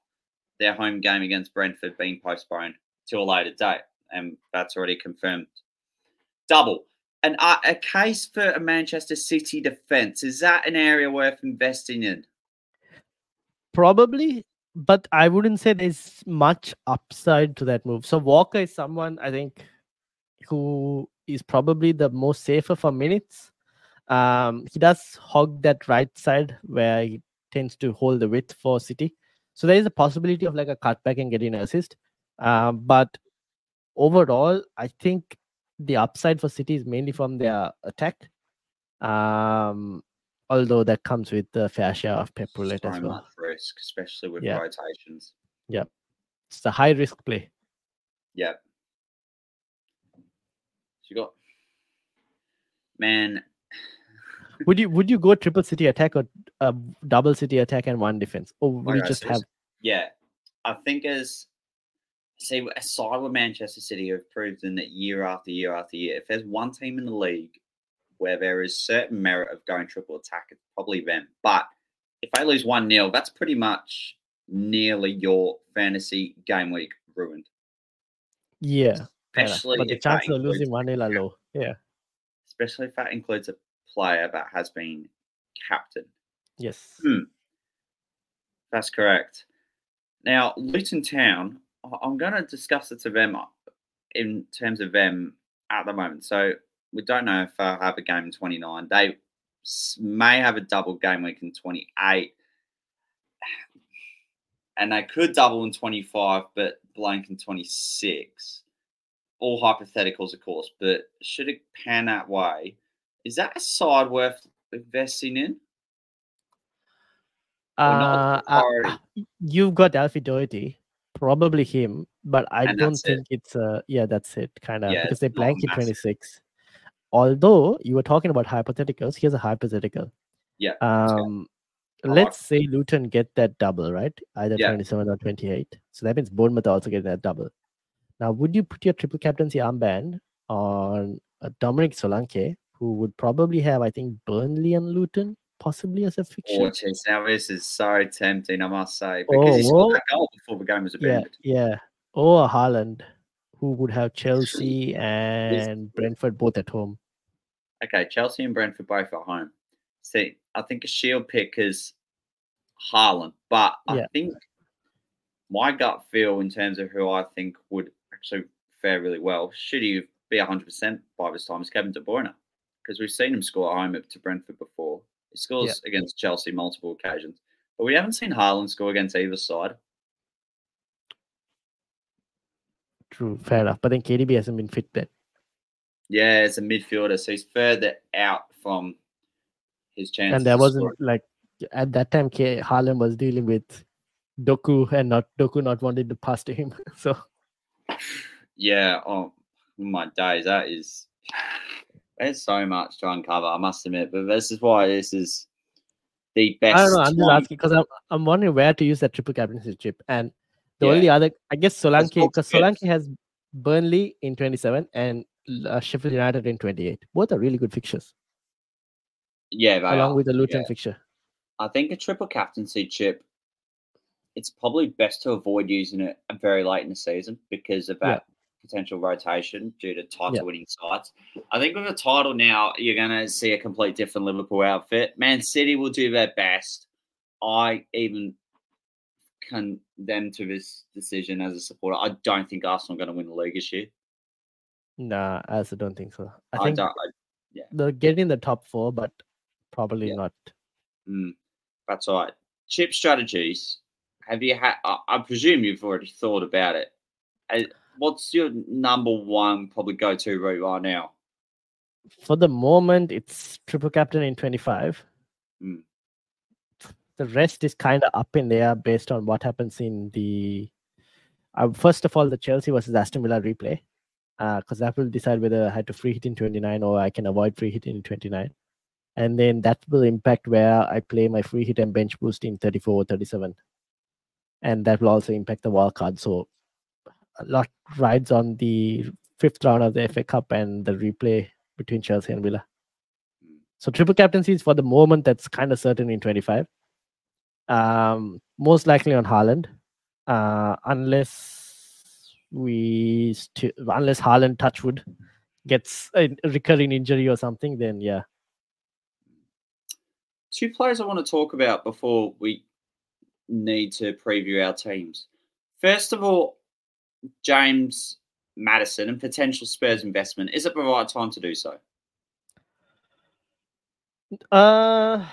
their home game against Brentford being postponed to a later date. And that's already confirmed. Double. And uh, a case for a Manchester City defence, is that an area worth investing in? Probably, but I wouldn't say there's much upside to that move. So Walker is someone I think who is probably the most safer for minutes. Um, he does hog that right side where he tends to hold the width for City. So there is a possibility of like a cutback and getting an assist. Um, but overall, I think the upside for City is mainly from their attack. Um, although that comes with the fair share of pep roulette as well. Risk, especially with Yeah. rotations. Yeah. It's a high risk play. Yep. So you got man. Would you would you go triple city attack or uh, double city attack and one defense, or would you just so have? Yeah, I think as see aside with Manchester City have proven that year after year after year, if there's one team in the league where there is certain merit of going triple attack, it's probably them. But if they lose one 0 that's pretty much nearly your fantasy game week ruined. Yeah. Especially but the if that chances of losing includes- one nil are yeah. low. Yeah. especially if that includes a player that has been captain. Yes. Hmm. That's correct. Now, Luton Town, I- I'm going to discuss it to them uh, in terms of them at the moment. So we don't know if they'll have a game in 29. They may have a double game week in 28. And they could double in 25, but blank in 26. All hypotheticals, of course, but should it pan that way, is that a side worth investing in? Uh, uh, you've got Alfie Doherty, probably him, but I And don't that's it. think it's uh yeah, that's it, kind of Yeah, because they blank in massive. 26. Although you were talking about hypotheticals, here's a hypothetical. Yeah. Um, let's say Luton get that double, right? Either Yeah. 27 or 28. So that means Bournemouth are also getting that double. Now, would you put your triple captaincy armband on uh, Dominic Solanke, who would probably have, I think, Burnley and Luton possibly as a fixture? Oh, geez, now this is so tempting, I must say, because Oh, he scored well, that goal before the game was yeah, abandoned. yeah. Or Haaland, who would have Chelsea and Brentford both at home. Okay, Chelsea and Brentford both at home. See, I think a shield pick is Haaland, but I Yeah. think my gut feel in terms of who I think would actually fare really well, should he be 100% by this time, is Kevin De Bruyne. Because we've seen him score at home to Brentford before. He scores against Chelsea multiple occasions, but we haven't seen Haaland score against either side. True, fair enough. But then KDB hasn't been fit then. Yeah, as a midfielder, so he's further out from his chances. and there wasn't scoring. like at that time K- Haaland was dealing with Doku and not Doku not wanting to pass to him. So Yeah, oh my days, that is there's so much to uncover, I must admit. But this is why this is the best. I don't know. I'm just asking because I'm I'm wondering where to use that triple captaincy chip. And the Yeah. only other, I guess Solanke, because. Solanke has Burnley in 27 and uh, Sheffield United in 28. Both are really good fixtures, Yeah, along are. with the Luton yeah. fixture. I think a triple captaincy chip. It's probably best to avoid using it very late in the season because of Yeah. that potential rotation due to title Yeah. winning sides. I think with the title now, you're going to see a complete different Liverpool outfit. Man City will do their best. I even condemn to this decision as a supporter. I don't think Arsenal are going to win the league this year. Nah, I also don't think so. I I, think. I, they're getting the top four, but probably Yeah. not. mm, that's all right. Chip strategies. Have you had? I, I presume you've already thought about it. What's your number one probably go to route right now? For the moment, it's triple captain in 25. Mm. The rest is kind of up in the air based on what happens in the. Uh, first of all, the Chelsea versus Aston Villa replay, because that will decide whether I had to free hit in 29 or I can avoid free hit in 29. And then that will impact where I play my free hit and bench boost in 34 or 37. And that will also impact the wild card. So a lot rides on the fifth round of the FA Cup and the replay between Chelsea and Villa. Mm. So triple captaincy is for the moment that's kind of certain in 25. Um, most likely on Haaland, uh, unless we st- unless Haaland Touchwood gets a recurring injury or something, then yeah. Two players I want to talk about before we need to preview our teams. First of all, James Maddison and potential Spurs investment. Is it the right time to do so? Uh,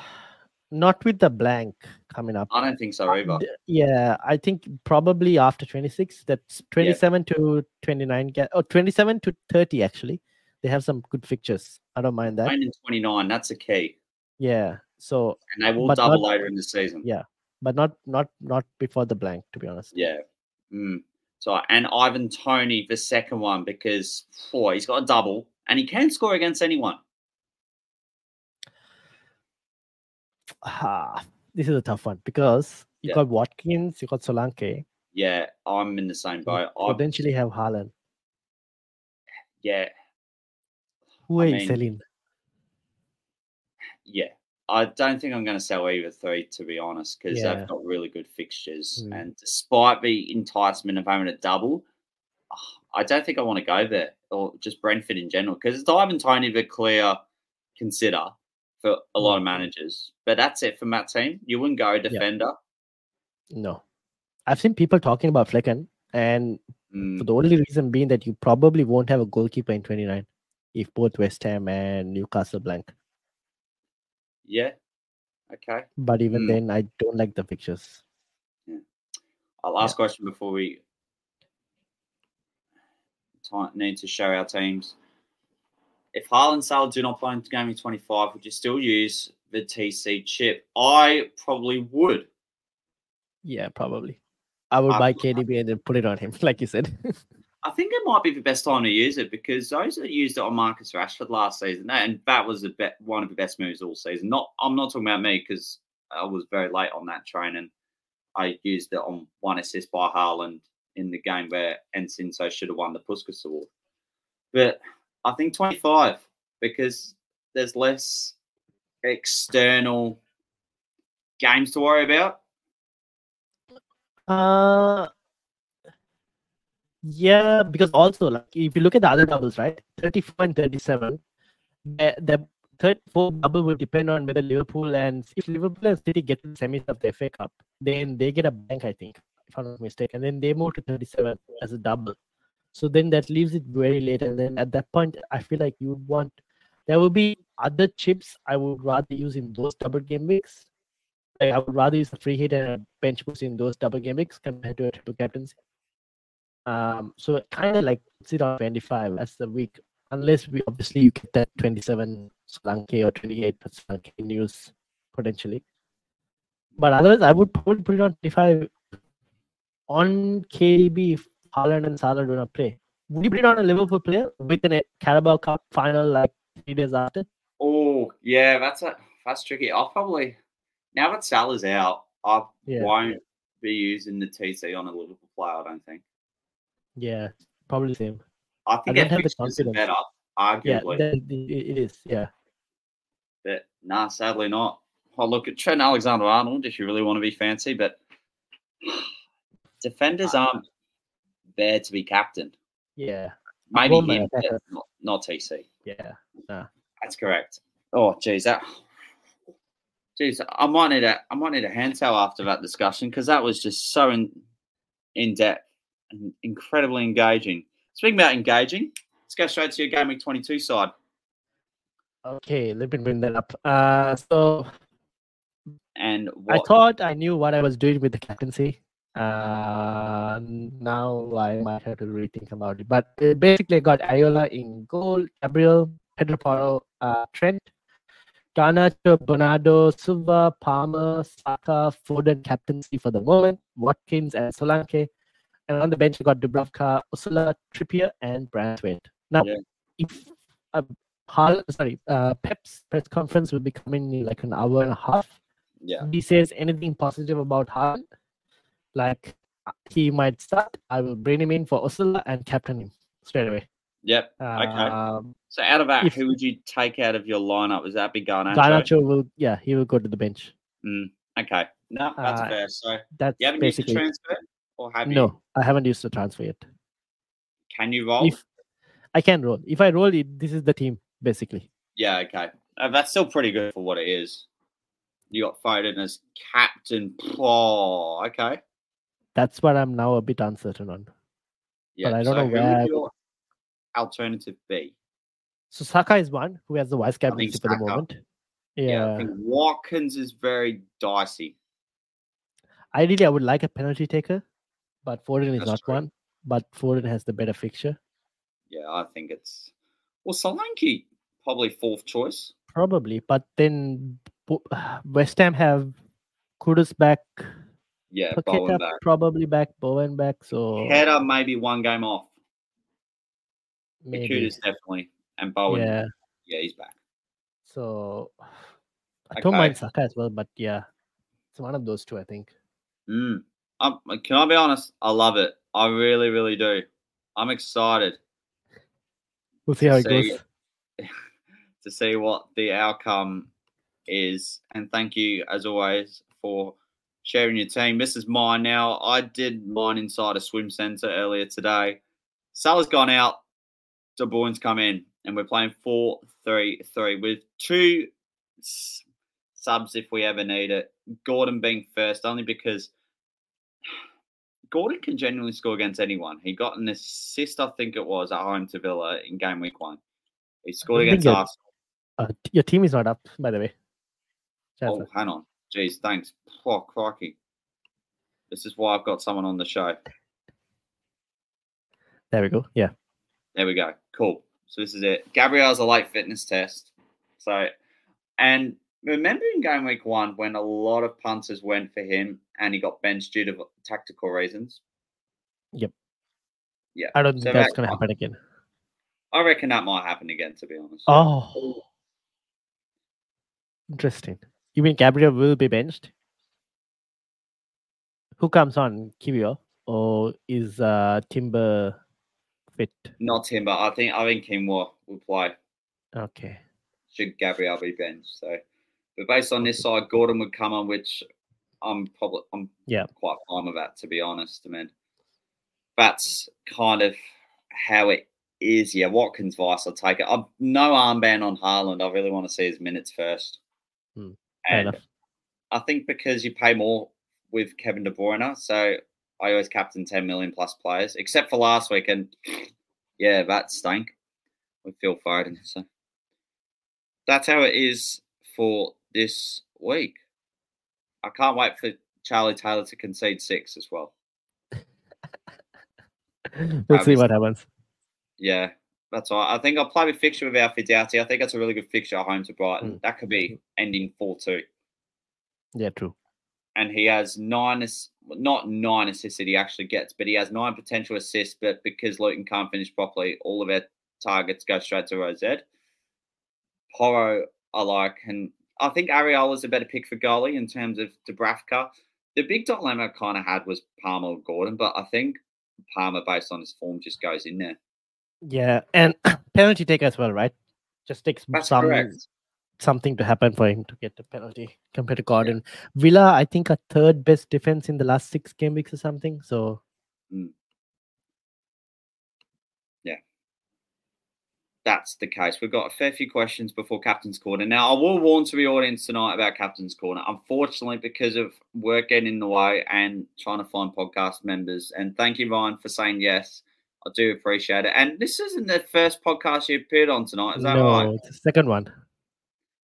not with the blank coming up. I don't think so either. Yeah, I think probably after 26, that's 27 to 29, ga- or 27 to 30 actually. They have some good fixtures. I don't mind that. And 29, that's a key. Yeah. So, And they will double not- later in the season. Yeah. but not not not before the blank, to be honest. Yeah. Mm. So and Ivan Toney, the second one, because boy, he's got a double and he can score against anyone. Ah, this is a tough one because you Yeah. got Watkins, you got Solanke, Yeah, I'm in the same boat. I, potentially have Haaland. yeah, Who I are you selling? yeah. I don't think I'm going to sell either three, to be honest, because Yeah. they've got really good fixtures. Mm. And despite the enticement of having a double, I don't think I want to go there or just Brentford in general, because it's Ivan Toney the clear consider for a lot of Mm. managers. But that's it for that team. You wouldn't go defender. No. I've seen people talking about Flekken, and Mm. for the only reason being that you probably won't have a goalkeeper in 29 if both West Ham and Newcastle blank. Yeah. Okay. But even Mm. then, I don't like the fixtures. Yeah. Our last question before we need to show our teams. If Haaland Salah do not play in game week 25, would you still use the TC chip? I probably would. Yeah, probably. I would buy KDB and then put it on him, like you said. I think it might be the best time to use it because those that used it on Marcus Rashford last season, and that was a be- one of the best moves all season. Not, I'm not talking about me because I was very late on that train, and I used it on one assist by Haaland in the game where Enciso should have won the Puskas Award. But I think 25 because there's less external games to worry about. Uh yeah, because also like if you look at the other doubles, right? 34 and 37, the, the 34 double will depend on whether Liverpool and if Liverpool and City get to the semis of the FA Cup, then they get a bank, I think, if I'm not mistaken. And then they move to 37 as a double. So then that leaves it very late. And then at that point, I feel like you would want there will be other chips I would rather use in those double game weeks. Like I would rather use a free hit and a bench boost in those double game weeks compared to a triple captaincy. Um, so kind of like sit on 25 as the week, unless we obviously you get that 27 Solanke or 28 Solanke news potentially. But otherwise, I would probably put it on 25 on KDB if Haaland and Salah do not play. Would you put it on a Liverpool player with a Carabao Cup final like three days after? Oh, yeah, that's a that's tricky. I'll probably now that Salah's out, I Yeah. won't be using the TC on a Liverpool player. I don't think. Yeah, probably the same. I think don't have the confidence. better, Yeah, arguably, that, it it is. Yeah. but nah, sadly not. I'll look at Trent Alexander Arnold if you really want to be fancy, but defenders uh, aren't there to be captained. Yeah. Maybe him, not, not TC. Yeah. That's correct. Oh, geez, that. Geez, I might need a I might need a hand towel after that discussion because that was just so in in depth and incredibly engaging. Speaking about engaging, let's go straight to your game week twenty two side. Okay, let me bring that up. Uh, so And I thought I knew what I was doing with the captaincy. Uh, now I might have to rethink about it. But uh, basically, I got Areola in goal, Gabriel, Pedro Porro, uh, Trent, Garnacho, Bernardo, Silva, Palmer, Saka, Foden captaincy for the moment, Watkins and Solanke. And on the bench, I got Dubravka, Osula, Trippier, and Branthwaite. Now, Yeah. if uh, Hal, sorry, uh, Pep's press conference will be coming in like an hour and a half yeah, he says anything positive about Haaland, like uh, he might start, I will bring him in for Osula and captain him straight away. yep. Um, So out of that, if- who would you take out of your lineup? Is that be Garnacho? Garnacho will, yeah, he will go to the bench. Okay, no, that's Uh, fair. So That's you haven't used the basically transfer, or have you? no. I haven't used the transfer yet. Can you roll? If I can roll, if I roll it, this is the team basically. Yeah, okay. Uh, that's still pretty good for what it is. You got Foden as captain. Oh, okay. That's what I'm now a bit uncertain on. Yeah. I don't so know who would where- your alternative be? So Saka is one who has the vice captaincy for the moment. Yeah. Yeah. I think Watkins is very dicey. Ideally, I would like a penalty taker, but Foden is That's not true. one. But Foden has the better fixture. Yeah, I think it's well Solanke probably fourth choice. Probably. But then West Ham have Kudus back, Yeah, Bowen Paqueta back. probably back, Bowen back. So Header maybe one game off. maybe. Definitely, and Bowen. Yeah. Yeah. he's back. So I don't mind Saka as well, but yeah, it's one of those two, I think. Mm. Um, can I be honest? I love it. I really, really do. I'm excited We'll see how it See, goes. to see what the outcome is. And thank you, as always, for sharing your team. This is mine now. I did mine inside a swim centre earlier today. Salah's gone out. De Bruyne's come in, and we're playing 4 3 3 with two subs if we ever need it. Gordon being first, only because Gordon can genuinely score against anyone. He got an assist, I think it was, at home to Villa in game week one. He scored against that- Arsenal. Uh, your team is not up, by the way. Oh, hang on. Jeez, thanks. Oh, crikey. This is why I've got someone on the show. There we go. Yeah. There we go. Cool. So this is it. Gabriel's a late fitness test. So, and remember in game week one when a lot of punters went for him and he got benched due to tactical reasons? Yep. Yeah. I don't So think that's going to happen again. I reckon that might happen again, to be honest. Oh. Interesting. You mean Gabriel will be benched? Who comes on? Kiwior? Or is uh, Timber fit? Not Timber. I think I think Kimwa will play. Okay. Should Gabriel be benched? So, but based on this side, Gordon would come on, which I'm probably I'm Yeah. quite fine with that, to be honest. I mean, that's kind of how it is. Yeah, Watkins vice, I'll take it. I'm no armband on Haaland. I really want to see his minutes first. And. I think because you pay more with Kevin De Bruyne, so I always captain 10 million plus players, except for last week. And yeah, that stank with Phil Foden. So that's how it is for this week. I can't wait for Charlie Taylor to concede six as well. we'll see um, what happens. Yeah, that's all. right. I think I'll play with fixture with our Fidati. I think that's a really good fixture at home to Brighton. Mm. That could be ending 4 2. Yeah, true. and he has nine, not nine assists that he actually gets, but he has nine potential assists. But because Luton can't finish properly, all of our targets go straight to Rosette. Porro, I like, and I think Areola's a better pick for goalie in terms of Dubravka. The big dilemma I kind of had was Palmer or Gordon, but I think Palmer, based on his form, just goes in there. Yeah, and penalty take as well, right? Just takes That's some correct. something to happen for him to get the penalty compared to Gordon. Villa, I think, a third best defense in the last six game weeks or something. So mm. yeah. that's the case. We've got a fair few questions before Captain's Corner. Now, I will warn to the audience tonight about Captain's Corner. Unfortunately, because of work getting in the way and trying to find podcast members, and thank you, Ryan, for saying yes. I do appreciate it. And this isn't the first podcast you appeared on tonight, is that no, right? it's the second one,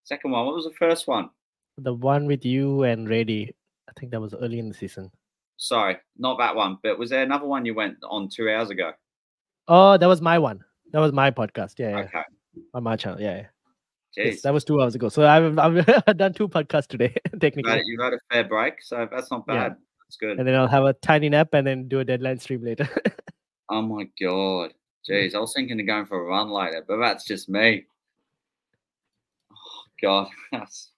Second one. What was the first one? the one with you and Rady. I think that was early in the season. Sorry, not that one. But was there another one you went on two hours ago? Oh, that was my one. That was my podcast. Yeah, yeah. Okay. on my channel. Yeah, yeah. Jeez. Yes, that was two hours ago. So I've I've done two podcasts today, technically, had, you've had a fair break, so that's not bad. Yeah. bad. That's good. and then I'll have a tiny nap and then do a deadline stream later. Oh my god. Jeez, I was thinking of going for a run later, but that's just me. Oh god, that's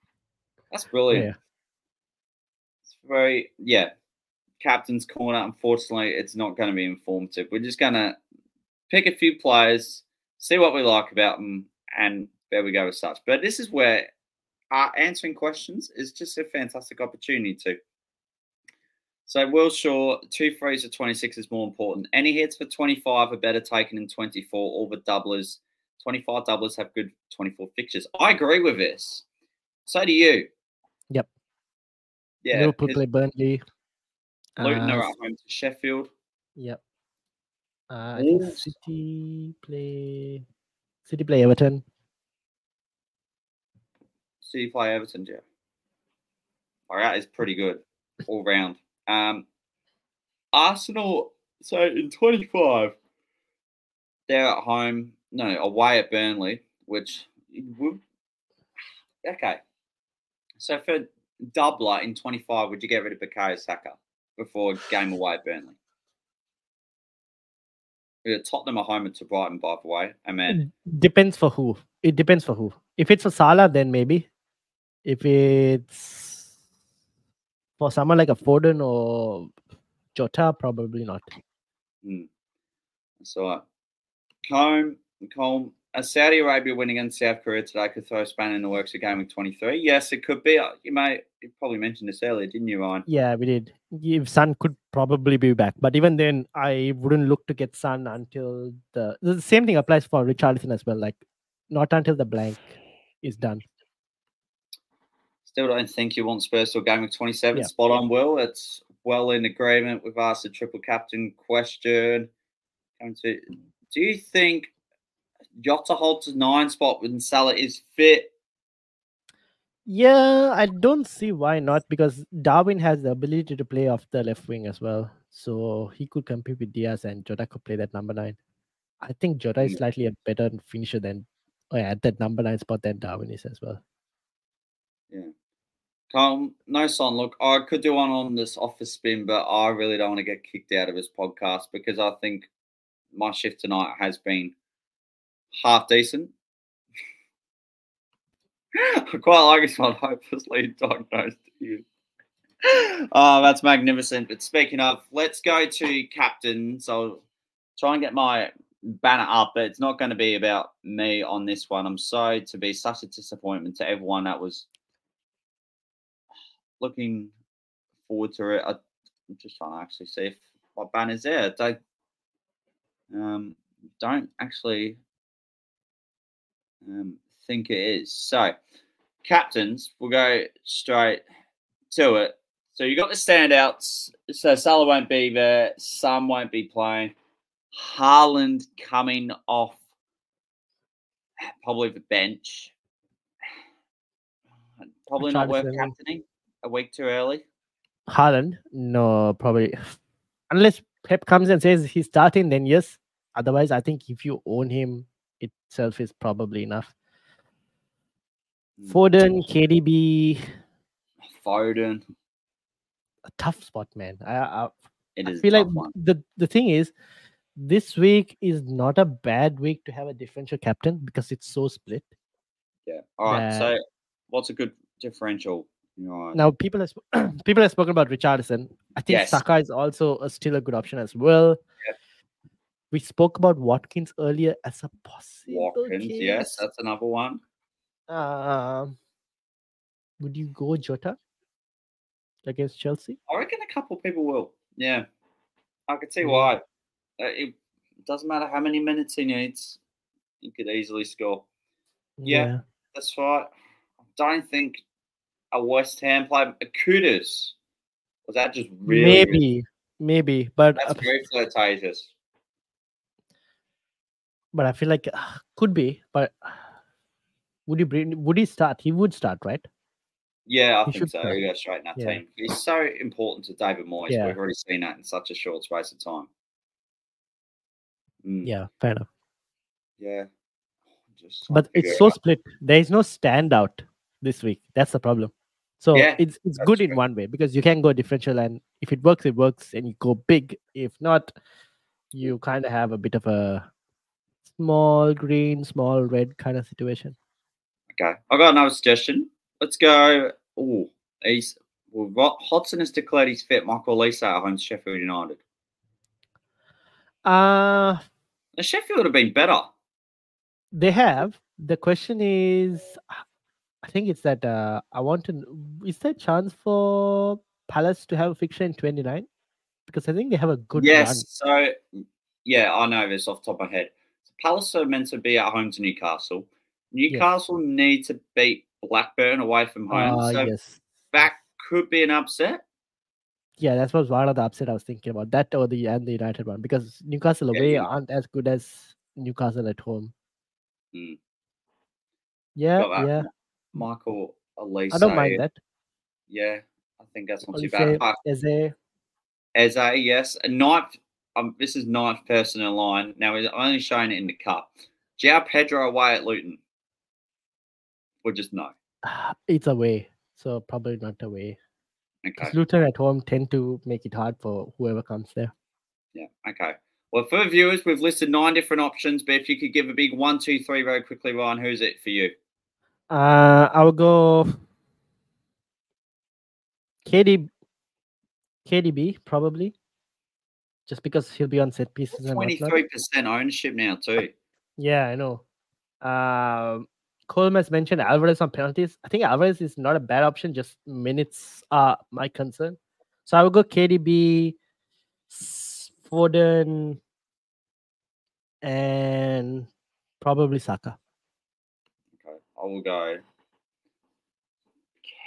that's brilliant. yeah. It's very yeah. Captain's corner. Unfortunately, it's not going to be informative. We're just going to pick a few players, see what we like about them, and there we go with such. But this is where uh, answering questions is just a fantastic opportunity to. So Will Shaw, two threes for 26 is more important. Any hits for 25 are better taken in 24. All the doublers, 25 doublers have good 24 fixtures. I agree with this. So do you. Yep. Yeah, Liverpool play Burnley. Luton Uh, are at home to Sheffield. Yep. Uh, I think City play City play Everton. City play Everton, yeah. All right, is pretty good all round. Um, Arsenal, so in 25, they're at home, no, away at Burnley, which okay. So for doubler in 25, would you get rid of Bukayo Saka before game away at Burnley? Yeah, Tottenham are home to Brighton, by the way. I mean, Depends for who. It depends for who. If it's for Salah, then maybe. If it's for someone like a Foden or Jota, probably not. Hmm. So, uh, Combe, Combe, uh, Saudi Arabia winning against South Korea today could throw Spain in the works game week 23. Yes, it could be. Uh, You may, you probably mentioned this earlier, didn't you, Ryan? Yeah, we did. If Son could probably be back, but even then, I wouldn't look to get Son until the the same thing applies for Richarlison as well. Like, not until the blank is done. Still don't think you want Spurs to a game week 27. Yeah. Spot on, Will. It's well in agreement. We've asked a triple captain question. To, do you think Jota holds a nine spot when Salah is fit? Yeah, I don't see why not because Darwin has the ability to play off the left wing as well. So he could compete with Diaz and Jota could play that number nine. I think Jota is Mm. slightly a better finisher than or at that number nine spot than Darwin is as well. Colm, no son. Look, I could do one on this office spin, but I really don't want to get kicked out of this podcast because I think my shift tonight has been half decent. I quite like this one, hopelessly diagnosed you. Oh, that's magnificent. But speaking of, let's go to captains. I'll try and get my banner up, but it's not going to be about me on this one. I'm sorry to be such a disappointment to everyone that was looking forward to it. I, I'm just trying to actually see if my banner's there. They um, don't actually um, think it is. So, captains, we'll go straight to it. So you got the standouts. So Salah won't be there. Some won't be playing. Haaland coming off probably the bench. Probably not worth captaining a week too early. Haaland, no, probably unless Pep comes and says he's starting, then yes. Otherwise, I think if you own him itself is probably enough. Mm. Foden, KDB, Foden. a tough spot, man. I, I, It I is feel like one. the the thing is, this week is not a bad week to have a differential captain because it's so split. Yeah. All right. that- So, what's a good differential? Right. Now people have sp- people have spoken about Richarlison. I think Yes. Saka is also a, still a good option as well. We spoke about Watkins earlier as a possible Watkins. Yes, that's another one. Um, would you go Jota against Chelsea? I reckon a couple people will. Yeah. I could see why. Uh, It doesn't matter how many minutes he needs. He could easily score. Yeah. That's right. I don't think a West Ham player, Kudus, was that just really? good? maybe, maybe, but That's uh, very flirtatious. but I feel like uh, could be. But would he bring? Would he start? He would start, right? Yeah, I He think so. play. Straight in that Yeah. team. He's so important to David Moyes. Yeah. We've already seen that in such a short space of time. Mm, Yeah, fair enough. yeah. Just But it's so out. split. There is no standout this week. That's the problem. So Yeah, it's it's good in one way because you can go differential, and if it works, it works, and you go big. If not, you kind of have a bit of a small green, small red kind of situation. Okay, I got another suggestion. Let's go. Oh, he's well, Hodgson has declared he's fit. Michael Olise at home to Sheffield United. Uh Now, Sheffield would have been better. they have. The question is, I think it's that uh, I want to. Is there a chance for Palace to have a fixture in twenty nine? Because I think they have a good yes. run. So, yeah, I know this off the top of my head. Palace are meant to be at home to Newcastle. Newcastle need to beat Blackburn away from home. Ah, so yes. that could be an upset. Yeah, that was one of the upset I was thinking about. That or the and the United one because Newcastle away yeah. aren't as good as Newcastle at home. Mm. Yeah, yeah. Michael Olise. I don't mind that. Yeah, I think that's not too Olise, bad. But Eze, As a yes, a ninth. Um, this is ninth person in line. Now he's only showing it in the cup. João Pedro away at Luton. Or just no. it's away, so probably not away. Okay. Luton at home tend to make it hard for whoever comes there. Yeah. Okay. Well, for viewers, we've listed nine different options, but if you could give a big one, two, three very quickly, Ryan, who's it for you? Uh, I will go KD, KDB probably, just because he'll be on set pieces and. Twenty-three percent ownership now too. Yeah, I know. Um, Coleman's mentioned Alvarez on penalties. I think Alvarez is not a bad option. Just minutes are my concern. So I will go KDB, Foden, and probably Saka. I will go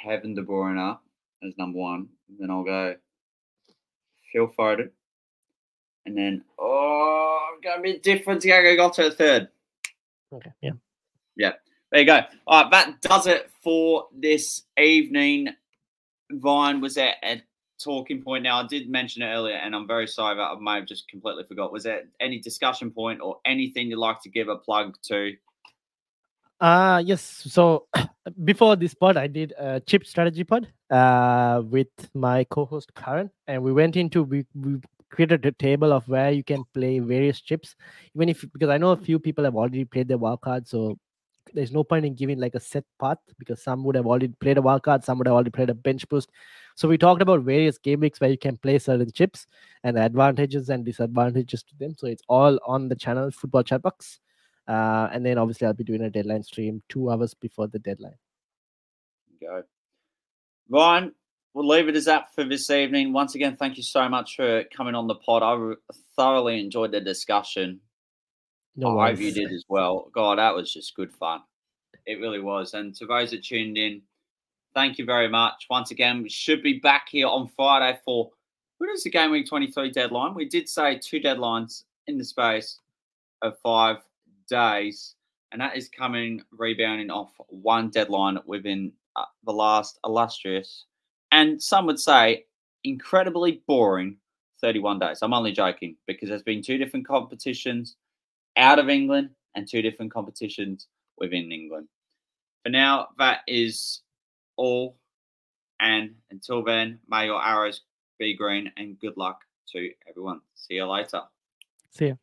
Kevin De Bruyne as number one. Then I'll go Phil Foden. And then, oh, I'm going to be different. Diogo Jota third. Okay, yeah. Yeah, there you go. All right, that does it for this evening. Vine was at a talking point. Now, I did mention it earlier, and I'm very sorry, but I may have just completely forgot. Was there any discussion point or anything you'd like to give a plug to? Uh yes. So before this pod, I did a chip strategy pod uh with my co-host Karen, and we went into we we created a table of where you can play various chips, even if because I know a few people have already played their wildcard, so there's no point in giving like a set path because some would have already played a wildcard, some would have already played a bench boost. So we talked about various game weeks where you can play certain chips and advantages and disadvantages to them. So it's all on the channel Football chat Chatbox. Uh, and then obviously I'll be doing a deadline stream two hours before the deadline. Go. Ryan, we'll leave it as that for this evening. Once again, thank you so much for coming on the pod. I thoroughly enjoyed the discussion. No I hope you did as well. God, that was just good fun. It really was. And to those that tuned in, thank you very much. Once again, we should be back here on Friday for what is the game week 23 deadline? We did say two deadlines in the space of five days, and that is coming rebounding off one deadline within uh, the last illustrious and some would say incredibly boring 31 days. I'm only joking because there's been two different competitions out of England and two different competitions within England. For now, that is all. And until then, may your arrows be green and good luck to everyone. See you later. See ya.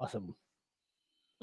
Awesome.